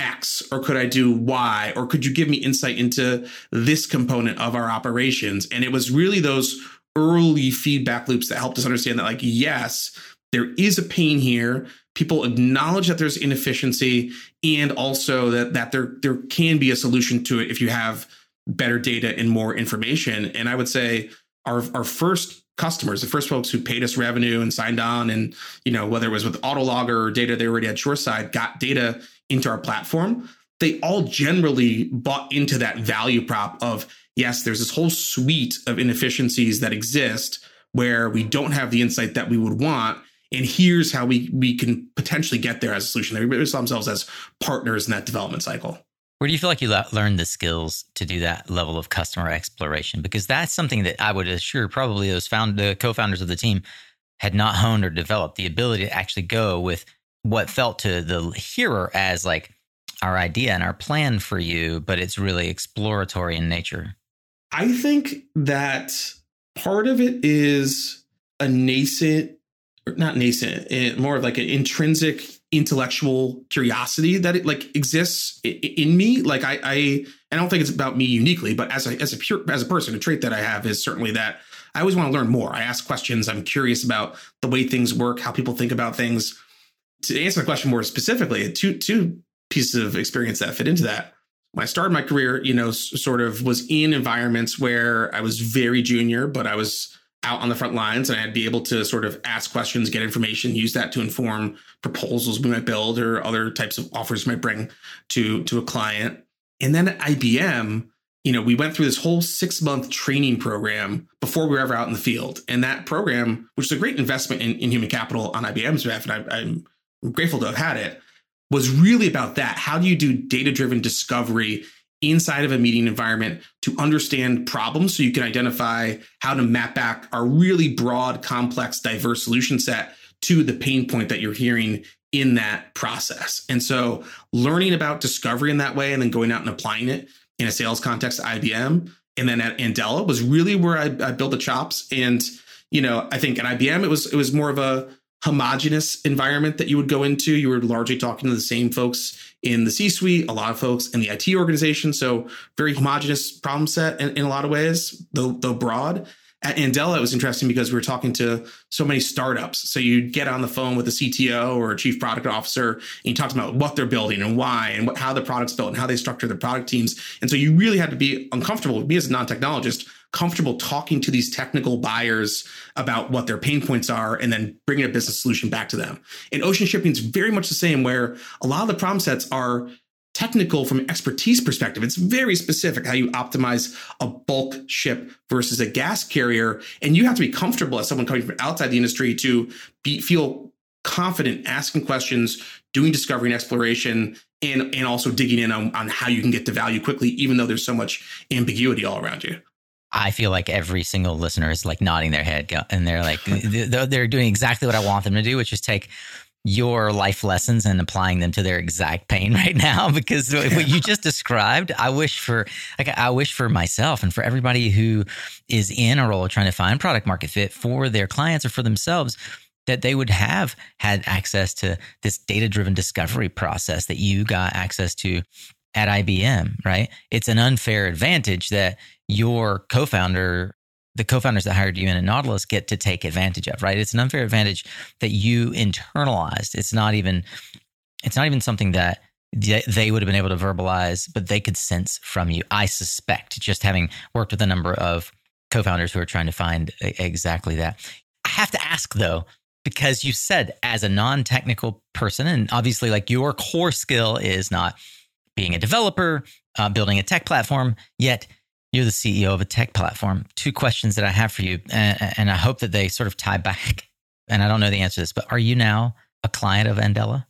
X or could I do Y or could you give me insight into this component of our operations? And it was really those early feedback loops that helped us understand that, like, yes, there is a pain here. People acknowledge that there's inefficiency and also that, that there, there can be a solution to it if you have better data and more information. And I would say our our first customers, the first folks who paid us revenue and signed on, and you know whether it was with Autologger or data they already had shoreside, got data into our platform. They all generally bought into that value prop of yes, there's this whole suite of inefficiencies that exist where we don't have the insight that we would want. And here's how we we can potentially get there as a solution. They saw themselves as partners in that development cycle. Where do you feel like you learned the skills to do that level of customer exploration? Because that's something that I would assure probably those found the co-founders of the team had not honed or developed the ability to actually go with what felt to the hearer as like our idea and our plan for you, but it's really exploratory in nature. I think that part of it is a nascent, not nascent, eh, more of like an intrinsic intellectual curiosity that it like exists in me. Like I, I, I don't think it's about me uniquely, but as a as a pure as a person, a trait that I have is certainly that I always want to learn more. I ask questions. I'm curious about the way things work, how people think about things. To answer the question more specifically, two two pieces of experience that fit into that. When I started my career, you know, sort of was in environments where I was very junior, but I was out on the front lines and I'd be able to sort of ask questions, get information, use that to inform proposals we might build or other types of offers we might bring to to a client. And then at IBM, you know, we went through this whole six month training program before we were ever out in the field. And that program, which is a great investment in, in human capital on IBM's behalf, and I, I'm grateful to have had it, was really about that. How do you do data driven discovery inside of a meeting environment to understand problems so you can identify how to map back our really broad, complex, diverse solution set to the pain point that you're hearing in that process. And so learning about discovery in that way and then going out and applying it in a sales context at IBM and then at Andela was really where I, I built the chops. And, you know, I think at IBM it was it was more of a homogenous environment that you would go into. You were largely talking to the same folks in the C suite, a lot of folks in the IT organization. So very homogenous problem set in, in a lot of ways, though, though broad. at Andela, it was interesting because we were talking to so many startups. So you'd get on the phone with a CTO or a chief product officer, and you talked about what they're building and why, and what, how the product's built and how they structure their product teams. And so you really had to be uncomfortable, with me as a non-technologist, comfortable talking to these technical buyers about what their pain points are and then bringing a business solution back to them. And ocean shipping is very much the same, where a lot of the problem sets are technical from expertise perspective. It's very specific how you optimize a bulk ship versus a gas carrier. And you have to be comfortable as someone coming from outside the industry to be, feel confident asking questions, doing discovery and exploration, and, and also digging in on, on how you can get to value quickly, even though there's so much ambiguity all around you. I feel like every single listener is like nodding their head and they're like, they're doing exactly what I want them to do, which is take your life lessons and applying them to their exact pain right now because what you just described i wish for like i wish for myself and for everybody who is in a role trying to find product market fit for their clients or for themselves that they would have had access to this data driven discovery process that you got access to at IBM, right? It's an unfair advantage that your co-founder the co-founders that hired you in at Nautilus get to take advantage of, right? It's an unfair advantage that you internalized. It's not even it's not even something that they would have been able to verbalize, but they could sense from you. I suspect, just having worked with a number of co-founders who are trying to find exactly that. I have to ask though, because you said as a non-technical person, and obviously, like your core skill is not being a developer, uh, building a tech platform, yet you're the CEO of a tech platform. Two questions that I have for you, and, and, I hope that they sort of tie back. And I don't know the answer to this, but are you now a client of Andela?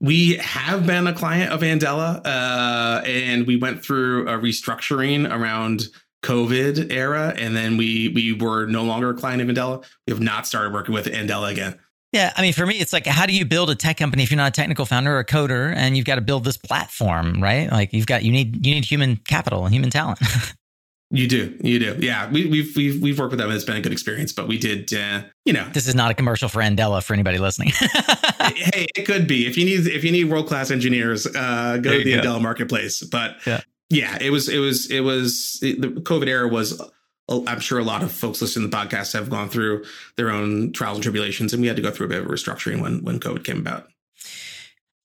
We have been a client of Andela, uh, and we went through a restructuring around COVID era, and then we we were no longer a client of Andela. We have not started working with Andela again. Yeah, I mean, for me, it's like, how do you build a tech company if you're not a technical founder or a coder, and you've got to build this platform, right? Like, you've got you need you need human capital and human talent. You do, you do. Yeah, we, we've we've we've worked with them. It's been a good experience. But we did, uh, you know, this is not a commercial for Andela for anybody listening. hey, it could be if you need if you need world class engineers, uh, go to the go. Andela marketplace. But yeah. yeah, it was it was it was it, the COVID era was. I'm sure a lot of folks listening to the podcast have gone through their own trials and tribulations, and we had to go through a bit of restructuring when when COVID came about.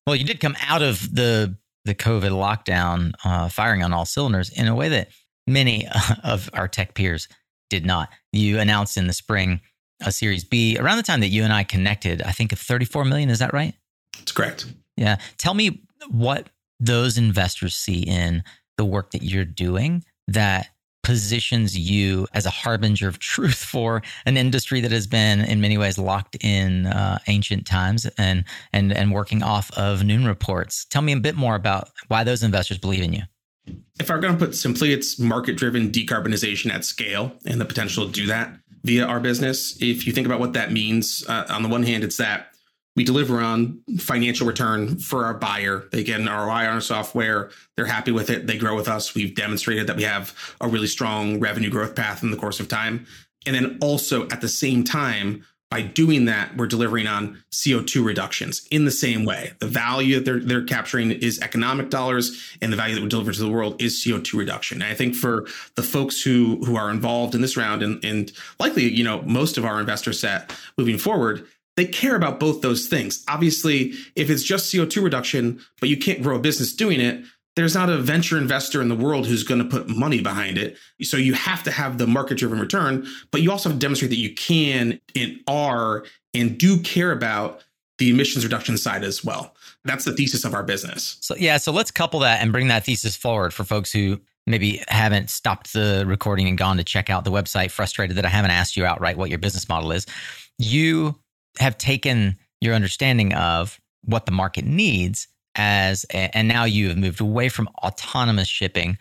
Well, you did come out of the the COVID lockdown, uh, firing on all cylinders in a way that many of our tech peers did not. You announced in the spring a Series B around the time that you and I connected, I think of 34 million. Is that right? That's correct. Yeah. Tell me what those investors see in the work that you're doing that positions you as a harbinger of truth for an industry that has been in many ways locked in uh, ancient times and and and working off of noon reports tell me a bit more about why those investors believe in you if I'm going to put simply, it's market driven decarbonization at scale and the potential to do that via our business. If you think about what that means, uh, on the one hand, it's that we deliver on financial return for our buyer. They get an ROI on our software. They're happy with it. They grow with us. We've demonstrated that we have a really strong revenue growth path in the course of time. And then also at the same time, by doing that, we're delivering on CO2 reductions in the same way. The value that they're, they're capturing is economic dollars, and the value that we deliver to the world is CO2 reduction. And I think for the folks who who are involved in this round, and, and likely, you know, most of our investor set moving forward, they care about both those things. Obviously, if it's just CO2 reduction, but you can't grow a business doing it, there's not a venture investor in the world who's going to put money behind it. So you have to have the market driven return, but you also have to demonstrate that you can and are and do care about the emissions reduction side as well. That's the thesis of our business. So yeah, so let's couple that and bring that thesis forward for folks who maybe haven't stopped the recording and gone to check out the website frustrated that I haven't asked you outright what your business model is. You have taken your understanding of what the market needs as a, and now you have moved away from autonomous shipping.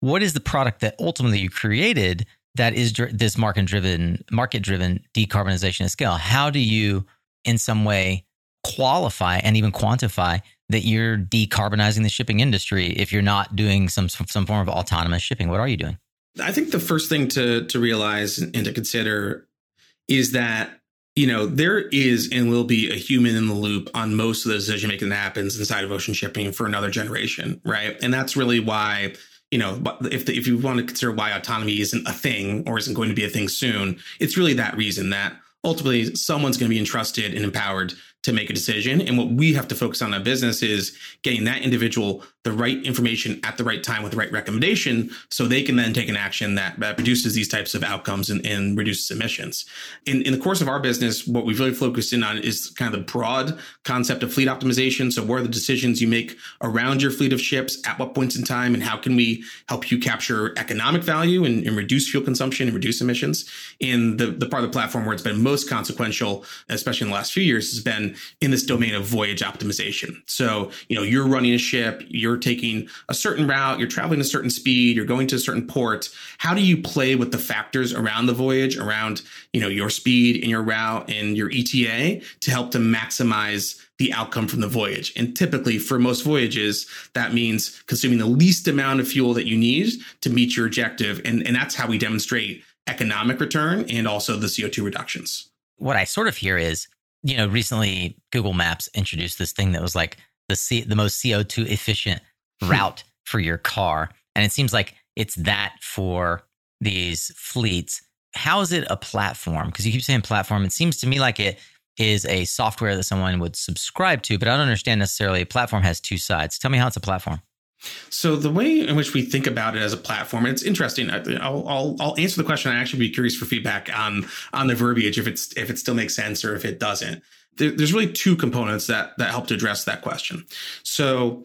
What is the product that ultimately you created that is dr- this market driven market driven decarbonization at scale? How do you in some way qualify and even quantify that you're decarbonizing the shipping industry if you're not doing some some form of autonomous shipping? What are you doing? I think the first thing to to realize and to consider is that you know, there is and will be a human in the loop on most of the decision making that happens inside of ocean shipping for another generation, right? And that's really why, you know, if the, if you want to consider why autonomy isn't a thing or isn't going to be a thing soon, it's really that reason that ultimately someone's going to be entrusted and empowered to make a decision. And what we have to focus on in business is getting that individual the right information at the right time with the right recommendation so they can then take an action that, that produces these types of outcomes and, and reduces emissions. In, in the course of our business, what we've really focused in on is kind of the broad concept of fleet optimization. So what are the decisions you make around your fleet of ships at what points in time and how can we help you capture economic value and, and reduce fuel consumption and reduce emissions? In the, the part of the platform where it's been most consequential, especially in the last few years, has been in this domain of voyage optimization. So, you know, you're running a ship, you're taking a certain route, you're traveling a certain speed, you're going to a certain port. How do you play with the factors around the voyage, around, you know, your speed and your route and your ETA to help to maximize the outcome from the voyage. And typically for most voyages, that means consuming the least amount of fuel that you need to meet your objective. And, and that's how we demonstrate economic return and also the CO2 reductions. What I sort of hear is you know, recently Google Maps introduced this thing that was like the C- the most CO2 efficient hmm. route for your car, and it seems like it's that for these fleets. How is it a platform? Because you keep saying platform. It seems to me like it is a software that someone would subscribe to, but I don't understand necessarily. A platform has two sides. Tell me how it's a platform. So the way in which we think about it as a platform, it's interesting. I'll, I'll, I'll answer the question. I actually be curious for feedback on on the verbiage if it's if it still makes sense or if it doesn't. There, there's really two components that that help to address that question. So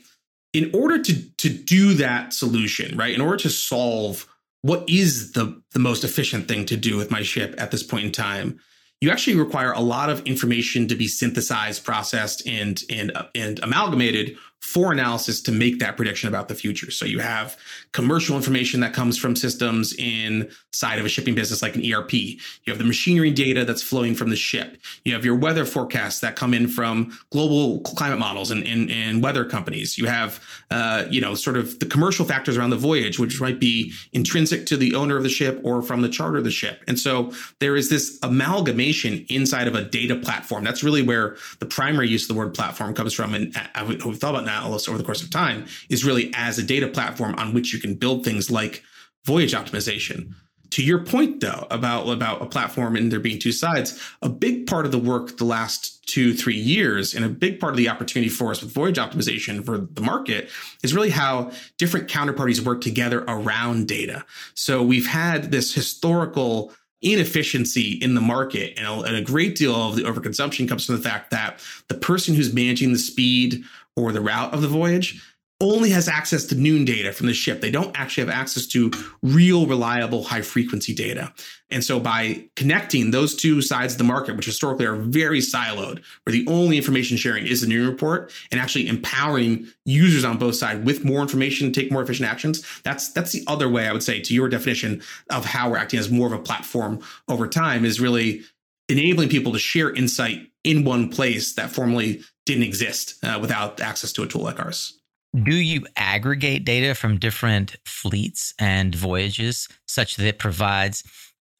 in order to to do that solution, right? In order to solve what is the the most efficient thing to do with my ship at this point in time, you actually require a lot of information to be synthesized, processed, and and and amalgamated for analysis to make that prediction about the future. So you have commercial information that comes from systems inside of a shipping business like an ERP. You have the machinery data that's flowing from the ship. You have your weather forecasts that come in from global climate models and, and, and weather companies. You have, uh, you know, sort of the commercial factors around the voyage, which might be intrinsic to the owner of the ship or from the charter of the ship. And so there is this amalgamation inside of a data platform. That's really where the primary use of the word platform comes from. And uh, we've thought about Nautilus over the course of time is really as a data platform on which you can build things like voyage optimization. To your point, though, about, about a platform and there being two sides, a big part of the work the last two, three years, and a big part of the opportunity for us with voyage optimization for the market is really how different counterparties work together around data. So we've had this historical inefficiency in the market and a, and a, great deal of the overconsumption comes from the fact that the person who's managing the speed or the route of the voyage only has access to noon data from the ship. They don't actually have access to real, reliable, high frequency data. And so by connecting those two sides of the market, which historically are very siloed, where the only information sharing is the noon report and actually empowering users on both sides with more information to take more efficient actions, that's that's the other way I would say to your definition of how we're acting as more of a platform over time is really enabling people to share insight in one place that formerly didn't exist uh, without access to a tool like ours. Do you aggregate data from different fleets and voyages such that it provides?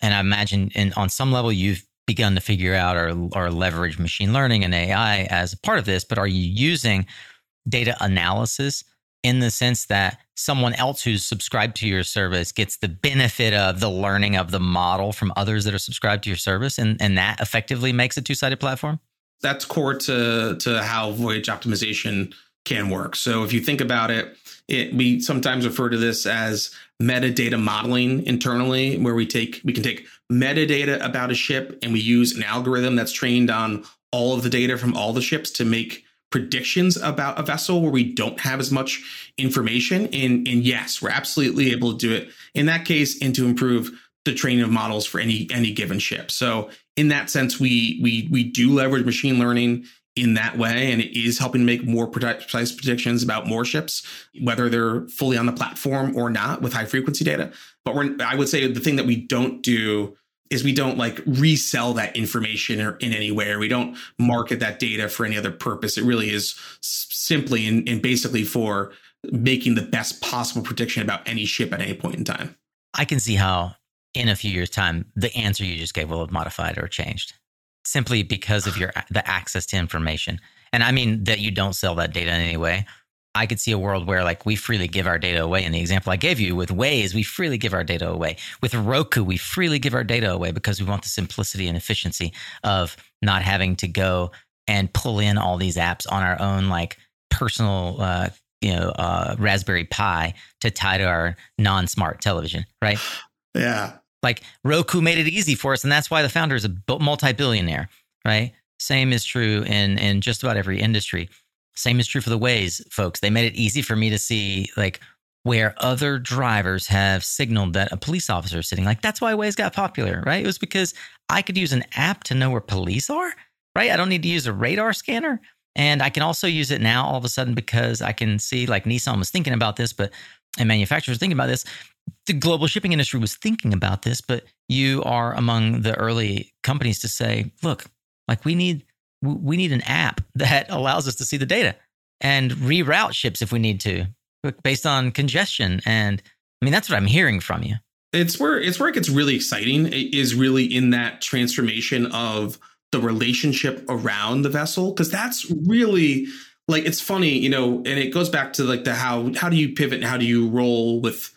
And I imagine in, on some level you've begun to figure out or, or leverage machine learning and AI as a part of this, but are you using data analysis in the sense that someone else who's subscribed to your service gets the benefit of the learning of the model from others that are subscribed to your service and, and that effectively makes a two-sided platform? That's core to to how voyage optimization can work. So if you think about it, it we sometimes refer to this as metadata modeling internally, where we take we can take metadata about a ship and we use an algorithm that's trained on all of the data from all the ships to make predictions about a vessel where we don't have as much information. And, and yes, we're absolutely able to do it in that case and to improve the training of models for any any given ship. So in that sense, we we we do leverage machine learning in that way, and it is helping make more precise predictions about more ships, whether they're fully on the platform or not, with high frequency data. But I would say the thing that we don't do is we don't like resell that information or in any way, or we don't market that data for any other purpose. It really is simply and, and basically for making the best possible prediction about any ship at any point in time. I can see how in a few years' time, the answer you just gave will have modified or changed simply because of your the access to information. And I mean that you don't sell that data in any way. I could see a world where like we freely give our data away. In the example I gave you with Waze, we freely give our data away. With Roku, we freely give our data away because we want the simplicity and efficiency of not having to go and pull in all these apps on our own like personal uh, you know uh, Raspberry Pi to tie to our non-smart television, right? Yeah. Like Roku made it easy for us, and that's why the founder is a multi-billionaire, right? Same is true in in just about every industry. Same is true for the Waze folks. They made it easy for me to see like where other drivers have signaled that a police officer is sitting. Like that's why Waze got popular, right? It was because I could use an app to know where police are, right? I don't need to use a radar scanner. And I can also use it now all of a sudden because I can see like Nissan was thinking about this, but and manufacturers thinking about this. The global shipping industry was thinking about this, but you are among the early companies to say, look, like we need we need an app that allows us to see the data and reroute ships if we need to based on congestion and I mean that's what I'm hearing from you. It's where it's where it gets really exciting is really in that transformation of the relationship around the vessel because that's really like it's funny you know and it goes back to like the how how do you pivot and how do you roll with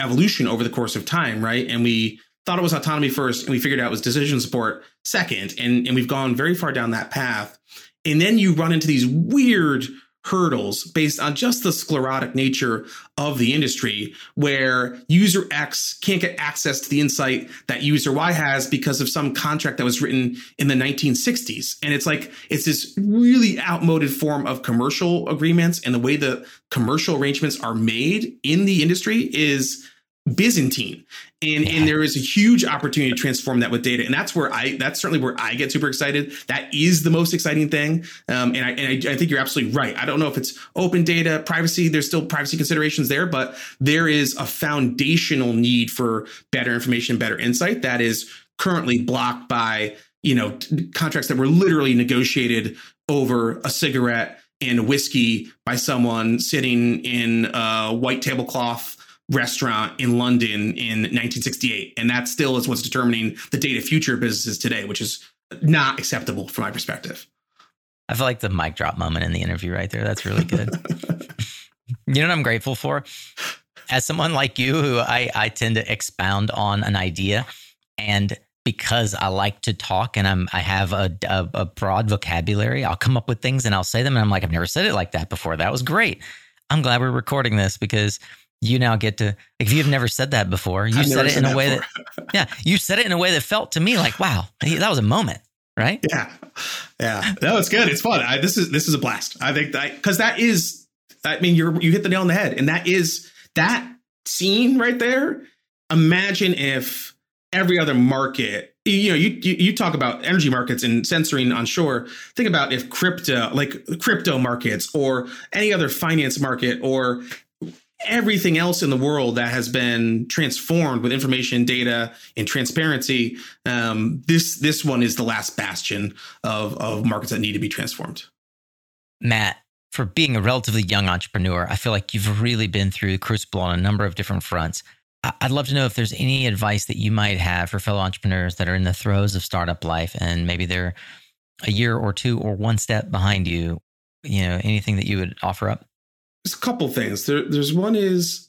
evolution over the course of time right? And we thought it was autonomy first and we figured out it was decision support second. And and we've gone very far down that path. And then you run into these weird hurdles based on just the sclerotic nature of the industry where user X can't get access to the insight that user Y has because of some contract that was written in the 1960s. And it's like, it's this really outmoded form of commercial agreements. And the way the commercial arrangements are made in the industry is Byzantine. And, yeah. and there is a huge opportunity to transform that with data. And that's where I, that's certainly where I get super excited. That is the most exciting thing. Um, and I, and I, I think you're absolutely right. I don't know if it's open data, privacy, there's still privacy considerations there, but there is a foundational need for better information, better insight that is currently blocked by, you know, contracts that were literally negotiated over a cigarette and whiskey by someone sitting in a white tablecloth restaurant in London in 1968. And that still is what's determining the data of future businesses today, which is not acceptable from my perspective. I feel like the mic drop moment in the interview right there. That's really good. you know what I'm grateful for? As someone like you, who I, I tend to expound on an idea, and because I like to talk and I'm I have a, a, a broad vocabulary, I'll come up with things and I'll say them, and I'm like, I've never said it like that before. That was great. I'm glad we're recording this because you now get to if you've never said that before you I've said it in a way that, that yeah you said it in a way that felt to me like wow that was a moment right? Yeah. Yeah. No it's good. It's fun. I, this is this is a blast. I think that because that is i mean you're you hit the nail on the head and that is that scene right there imagine if every other market you know you, you, you talk about energy markets and censoring on shore. Think about if crypto like crypto markets or any other finance market or everything else in the world that has been transformed with information, data, and transparency. Um, this this one is the last bastion of of markets that need to be transformed. Matt, for being a relatively young entrepreneur, I feel like you've really been through the crucible on a number of different fronts. I'd love to know if there's any advice that you might have for fellow entrepreneurs that are in the throes of startup life and maybe they're a year or two or one step behind you. You know, anything that you would offer up? There's a couple things. There, there's one is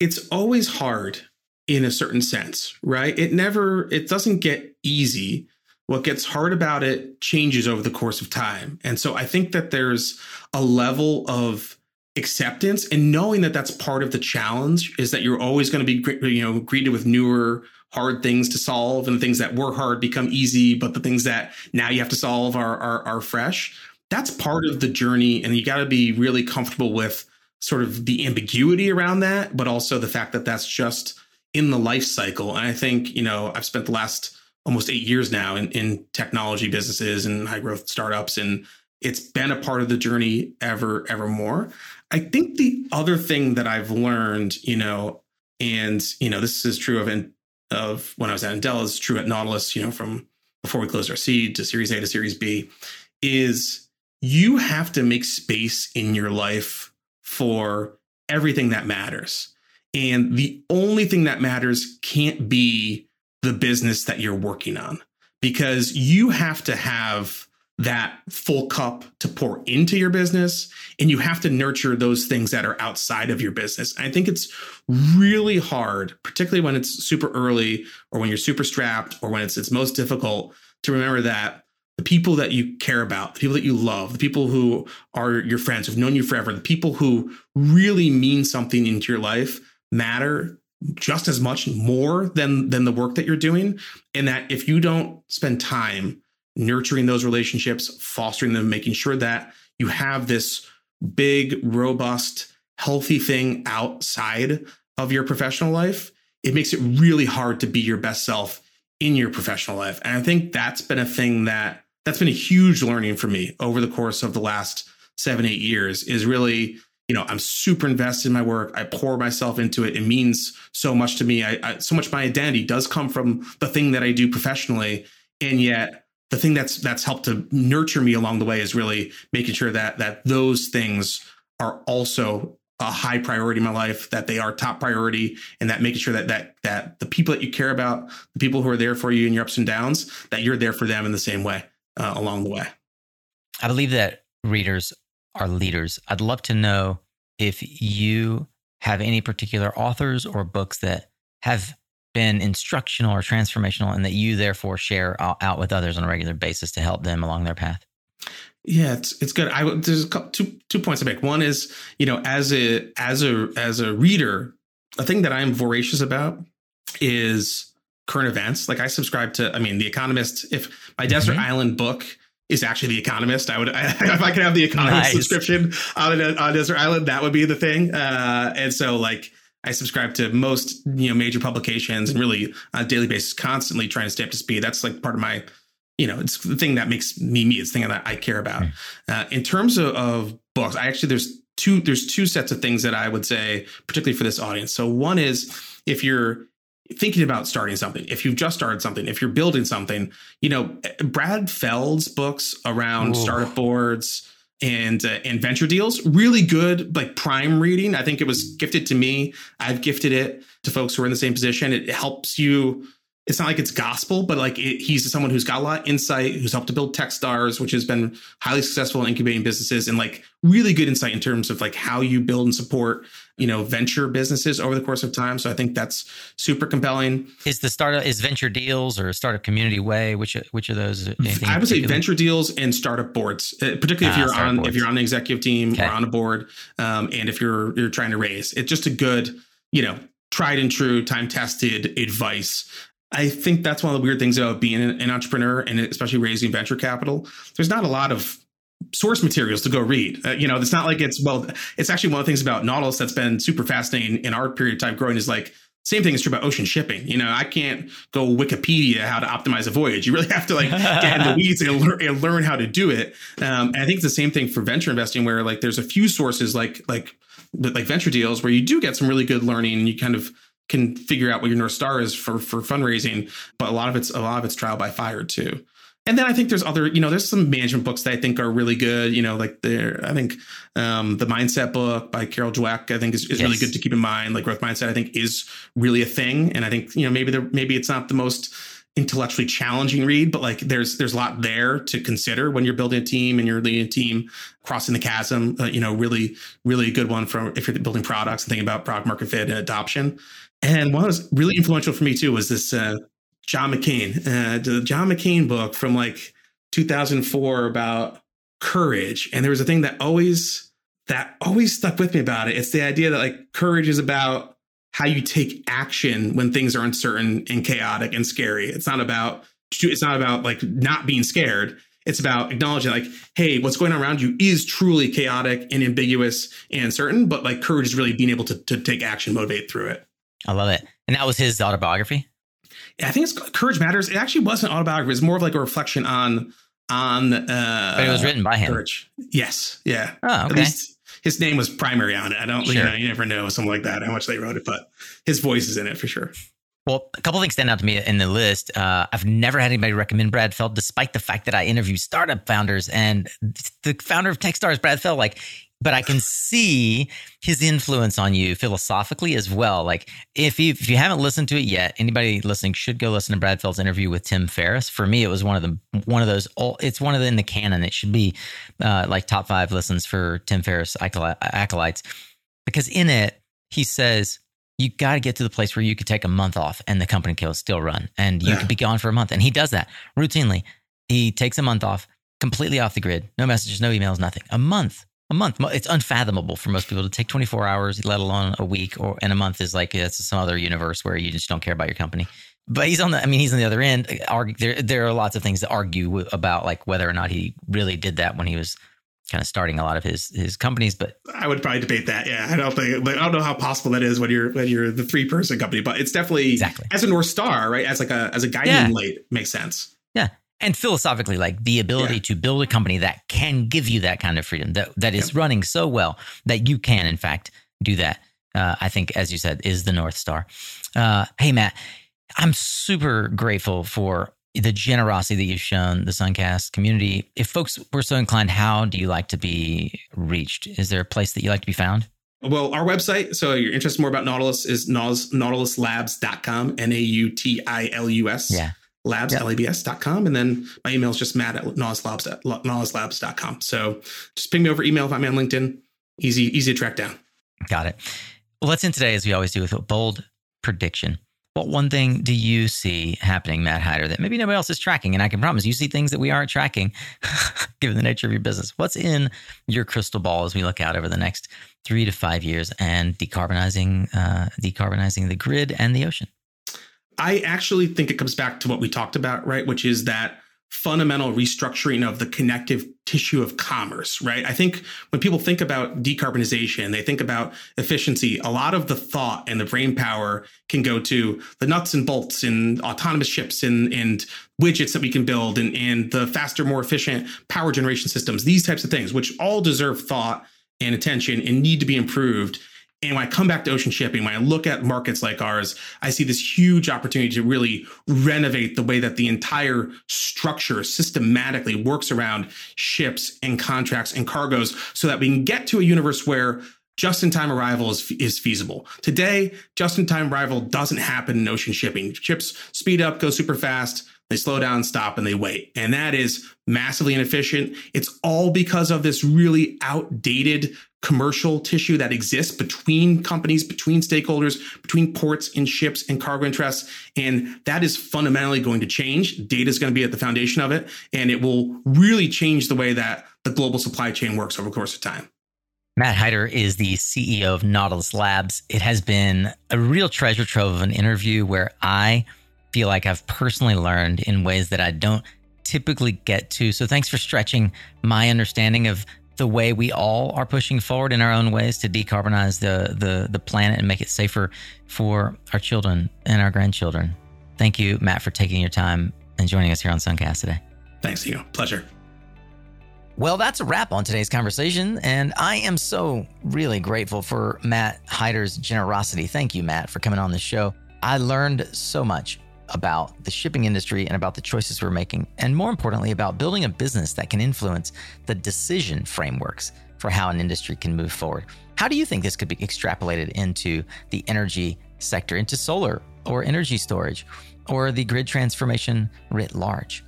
it's always hard in a certain sense, right? It never, it doesn't get easy. What gets hard about it changes over the course of time. And so I think that there's a level of acceptance and knowing that that's part of the challenge is that you're always going to be, you know, greeted with newer, hard things to solve and the things that were hard become easy, but the things that now you have to solve are, are, are fresh. That's part of the journey. And you got to be really comfortable with sort of the ambiguity around that, but also the fact that that's just in the life cycle. And I think, you know, I've spent the last almost eight years now in, in technology businesses and high growth startups, and it's been a part of the journey ever, ever more. I think the other thing that I've learned, you know, and you know, this is true of of when I was at Andela, is true at Nautilus, you know, from before we closed our seed to Series A to Series B, is you have to make space in your life for everything that matters. And the only thing that matters can't be the business that you're working on because you have to have that full cup to pour into your business and you have to nurture those things that are outside of your business. I think it's really hard, particularly when it's super early or when you're super strapped or when it's it's most difficult to remember that the people that you care about, the people that you love, the people who are your friends who've known you forever, the people who really mean something into your life matter just as much more than than the work that you're doing and that if you don't spend time nurturing those relationships, fostering them, making sure that you have this big, robust, healthy thing outside of your professional life, it makes it really hard to be your best self in your professional life. And I think that's been a thing that that's been a huge learning for me over the course of the last seven, eight years is really, you know, I'm super invested in my work. I pour myself into it. It means so much to me. I, I so much my identity does come from the thing that I do professionally. And yet the thing that's that's helped to nurture me along the way is really making sure that that those things are also a high priority in my life that they are top priority and that making sure that that that the people that you care about the people who are there for you in your ups and downs that you're there for them in the same way uh, along the way i believe that readers are leaders i'd love to know if you have any particular authors or books that have been instructional or transformational and that you therefore share out with others on a regular basis to help them along their path? Yeah, it's it's good. I there's couple, two two points to make. One is you know as a as a as a reader, a thing that I'm voracious about is current events. Like I subscribe to, I mean, The Economist. If my Desert mm-hmm. Island book is actually The Economist, I would I, if I could have The Economist nice. subscription on, on Desert Island, that would be the thing. Uh, and so like I subscribe to most you know major publications and really on a daily basis, constantly trying to stay up to speed. That's like part of my, you know, it's the thing that makes me me. It's the thing that I care about. Uh, in terms of, of books, I actually there's two there's two sets of things that I would say, particularly for this audience. So one is if you're thinking about starting something, if you've just started something, if you're building something, you know, Brad Feld's books around Ooh. startup boards and uh, and venture deals really good like prime reading. I think it was gifted to me. I've gifted it to folks who are in the same position. It helps you it's not like it's gospel, but like it, he's someone who's got a lot of insight, who's helped to build Techstars, which has been highly successful in incubating businesses, and like really good insight in terms of like how you build and support, you know, venture businesses over the course of time. So I think that's super compelling. Is the startup is venture deals or startup community way? Which which of those? I would say venture deals and startup boards, uh, particularly if ah, you're on boards. if you're on the executive team okay. or on a board, um, and if you're you're trying to raise. It's just a good, you know, tried and true, time tested advice I think that's one of the weird things about being an entrepreneur and especially raising venture capital. There's not a lot of source materials to go read. Uh, you know, it's not like it's well. It's actually one of the things about Nautilus that's been super fascinating in our period of time growing is like same thing is true about ocean shipping. You know, I can't go Wikipedia how to optimize a voyage. You really have to like get in the weeds and learn, and learn how to do it. Um, and I think it's the same thing for venture investing, where like there's a few sources like like like venture deals where you do get some really good learning and you kind of can figure out what your north star is for for fundraising but a lot of it's a lot of it's trial by fire too and then I think there's other, you know, there's some management books that I think are really good. You know, like there, I think um, the Mindset book by Carol Dweck, I think is, is yes. really good to keep in mind. Like growth mindset, I think is really a thing. And I think you know maybe there maybe it's not the most intellectually challenging read, but like there's there's a lot there to consider when you're building a team and you're leading a team. Crossing the chasm, uh, you know, really really good one for if you're building products and thinking about product market fit and adoption. And that was really influential for me too was this uh, John McCain, uh, the John McCain book from like 2004 about courage. And there was a thing that always that always stuck with me about it. It's the idea that like courage is about how you take action when things are uncertain and chaotic and scary. It's not about it's not about like not being scared. It's about acknowledging like, hey, what's going on around you is truly chaotic and ambiguous and uncertain, but like courage is really being able to, to take action, motivate through it. I love it. And that was his autobiography. I think it's Courage Matters. It actually wasn't autobiography. It's more of like a reflection on on. Uh, but it was written by him. Courage. Yes. Yeah. Oh, okay. At least his name was primary on it. I don't. Sure. You know, you never know something like that how much they wrote it, but his voice is in it for sure. Well, a couple things stand out to me in the list. Uh, I've never had anybody recommend Brad Feld, despite the fact that I interview startup founders and the founder of Techstars, Brad Feld. Like but I can see his influence on you philosophically as well. Like if you if you haven't listened to it yet, anybody listening should go listen to Brad Feld's interview with Tim Ferriss. For me, it was one of the one of those. It's one of the in the canon. It should be uh, like top five listens for Tim Ferriss acolytes because in it he says you got to get to the place where you could take a month off and the company can still run and you yeah. could be gone for a month. And he does that routinely. He takes a month off, completely off the grid, no messages, no emails, nothing. A month, a month. It's unfathomable for most people to take 24 hours, let alone a week or and a month is like it's some other universe where you just don't care about your company. But he's on the, I mean, he's on the other end. There, there are lots of things to argue about, like whether or not he really did that when he was kind of starting a lot of his his companies. But I would probably debate that. Yeah, I don't think, I don't know how possible that is when you're when you're the three person company, but it's definitely exactly as a north star, right? As like a as a guiding yeah. light makes sense. Yeah. And philosophically, like the ability yeah. to build a company that can give you that kind of freedom, that that is running so well that you can, in fact, do that. Uh, I think, as you said, is the North Star. Uh, hey, Matt, I'm super grateful for the generosity that you've shown the Suncast community. If folks were so inclined, how do you like to be reached? Is there a place that you like to be found? Well, our website, so you're interested more about Nautilus, is nautiluslabs.com, N A U T I L U S. Yeah. Labs, yep. L-A-B-S.com. And then my email is just matt at nautiluslabs.com. So just ping me over email if I'm on LinkedIn. Easy, easy to track down. Got it. Well, let's end today, as we always do, with a bold prediction. What one thing do you see happening, Matt Heider, that maybe nobody else is tracking? And I can promise you see things that we aren't tracking, given the nature of your business. What's in your crystal ball as we look out over the next three to five years and decarbonizing, uh, decarbonizing the grid and the ocean? I actually think it comes back to what we talked about, right? Which is that fundamental restructuring of the connective tissue of commerce, right? I think when people think about decarbonization, they think about efficiency. A lot of the thought and the brain power can go to the nuts and bolts and autonomous ships and, and widgets that we can build and, and the faster, more efficient power generation systems, these types of things, which all deserve thought and attention and need to be improved. And when I come back to ocean shipping, when I look at markets like ours, I see this huge opportunity to really renovate the way that the entire structure systematically works around ships and contracts and cargoes so that we can get to a universe where just in time arrival is, is feasible. Today, just in time arrival doesn't happen in ocean shipping. Ships speed up, go super fast, they slow down, stop, and they wait. And that is massively inefficient. It's all because of this really outdated commercial tissue that exists between companies, between stakeholders, between ports and ships and cargo interests. And that is fundamentally going to change. Data is going to be at the foundation of it, and it will really change the way that the global supply chain works over the course of time. Matt Heider is the CEO of Nautilus Labs. It has been a real treasure trove of an interview where I feel like I've personally learned in ways that I don't typically get to. So thanks for stretching my understanding of the way we all are pushing forward in our own ways to decarbonize the the the planet and make it safer for our children and our grandchildren. Thank you, Matt, for taking your time and joining us here on Suncast today. Thanks, you. Pleasure. Well, that's a wrap on today's conversation, and I am so really grateful for Matt Heider's generosity. Thank you, Matt, for coming on the show. I learned so much about the shipping industry and about the choices we're making, and more importantly, about building a business that can influence the decision frameworks for how an industry can move forward. How do you think this could be extrapolated into the energy sector, into solar or energy storage, or the grid transformation writ large?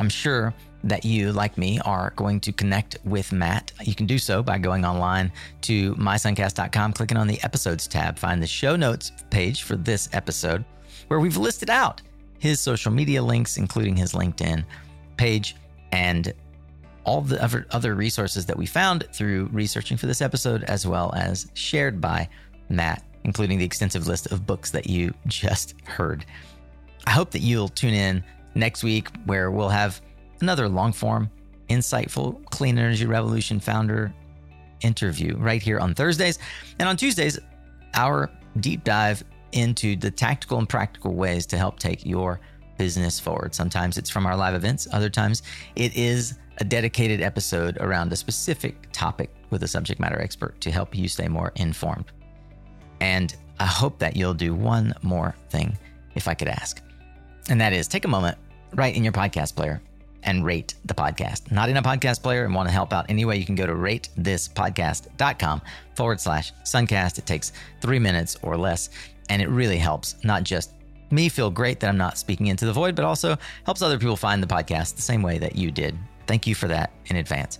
I'm sure that you, like me, are going to connect with Matt. You can do so by going online to mysuncast.com, clicking on the episodes tab, find the show notes page for this episode where we've listed out his social media links, including his LinkedIn page and all the other resources that we found through researching for this episode, as well as shared by Matt, including the extensive list of books that you just heard. I hope that you'll tune in next week where we'll have another long form, insightful clean energy revolution founder interview right here on Thursdays. And on Tuesdays, our deep dive into the tactical and practical ways to help take your business forward. Sometimes it's from our live events, other times it is a dedicated episode around a specific topic with a subject matter expert to help you stay more informed. And I hope that you'll do one more thing, if I could ask. And that is take a moment right in your podcast player and rate the podcast. Not in a podcast player and want to help out anyway, you can go to ratethispodcast.com forward slash suncast. It takes three minutes or less, and it really helps not just me feel great that I'm not speaking into the void, but also helps other people find the podcast the same way that you did. Thank you for that in advance.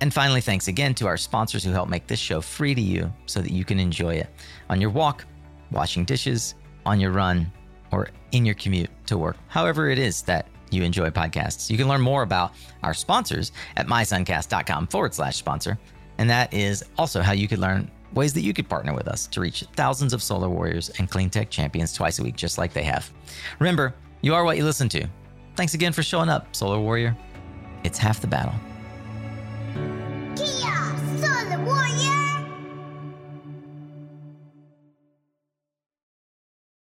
And finally, thanks again to our sponsors who help make this show free to you so that you can enjoy it on your walk, washing dishes, on your run, or in your commute to work, however it is that you enjoy podcasts. You can learn more about our sponsors at mysuncast.com forward slash sponsor. And that is also how you could learn ways that you could partner with us to reach thousands of solar warriors and clean tech champions twice a week, just like they have. Remember, you are what you listen to. Thanks again for showing up, Solar Warrior. It's half the battle. Kia, Solar Warrior!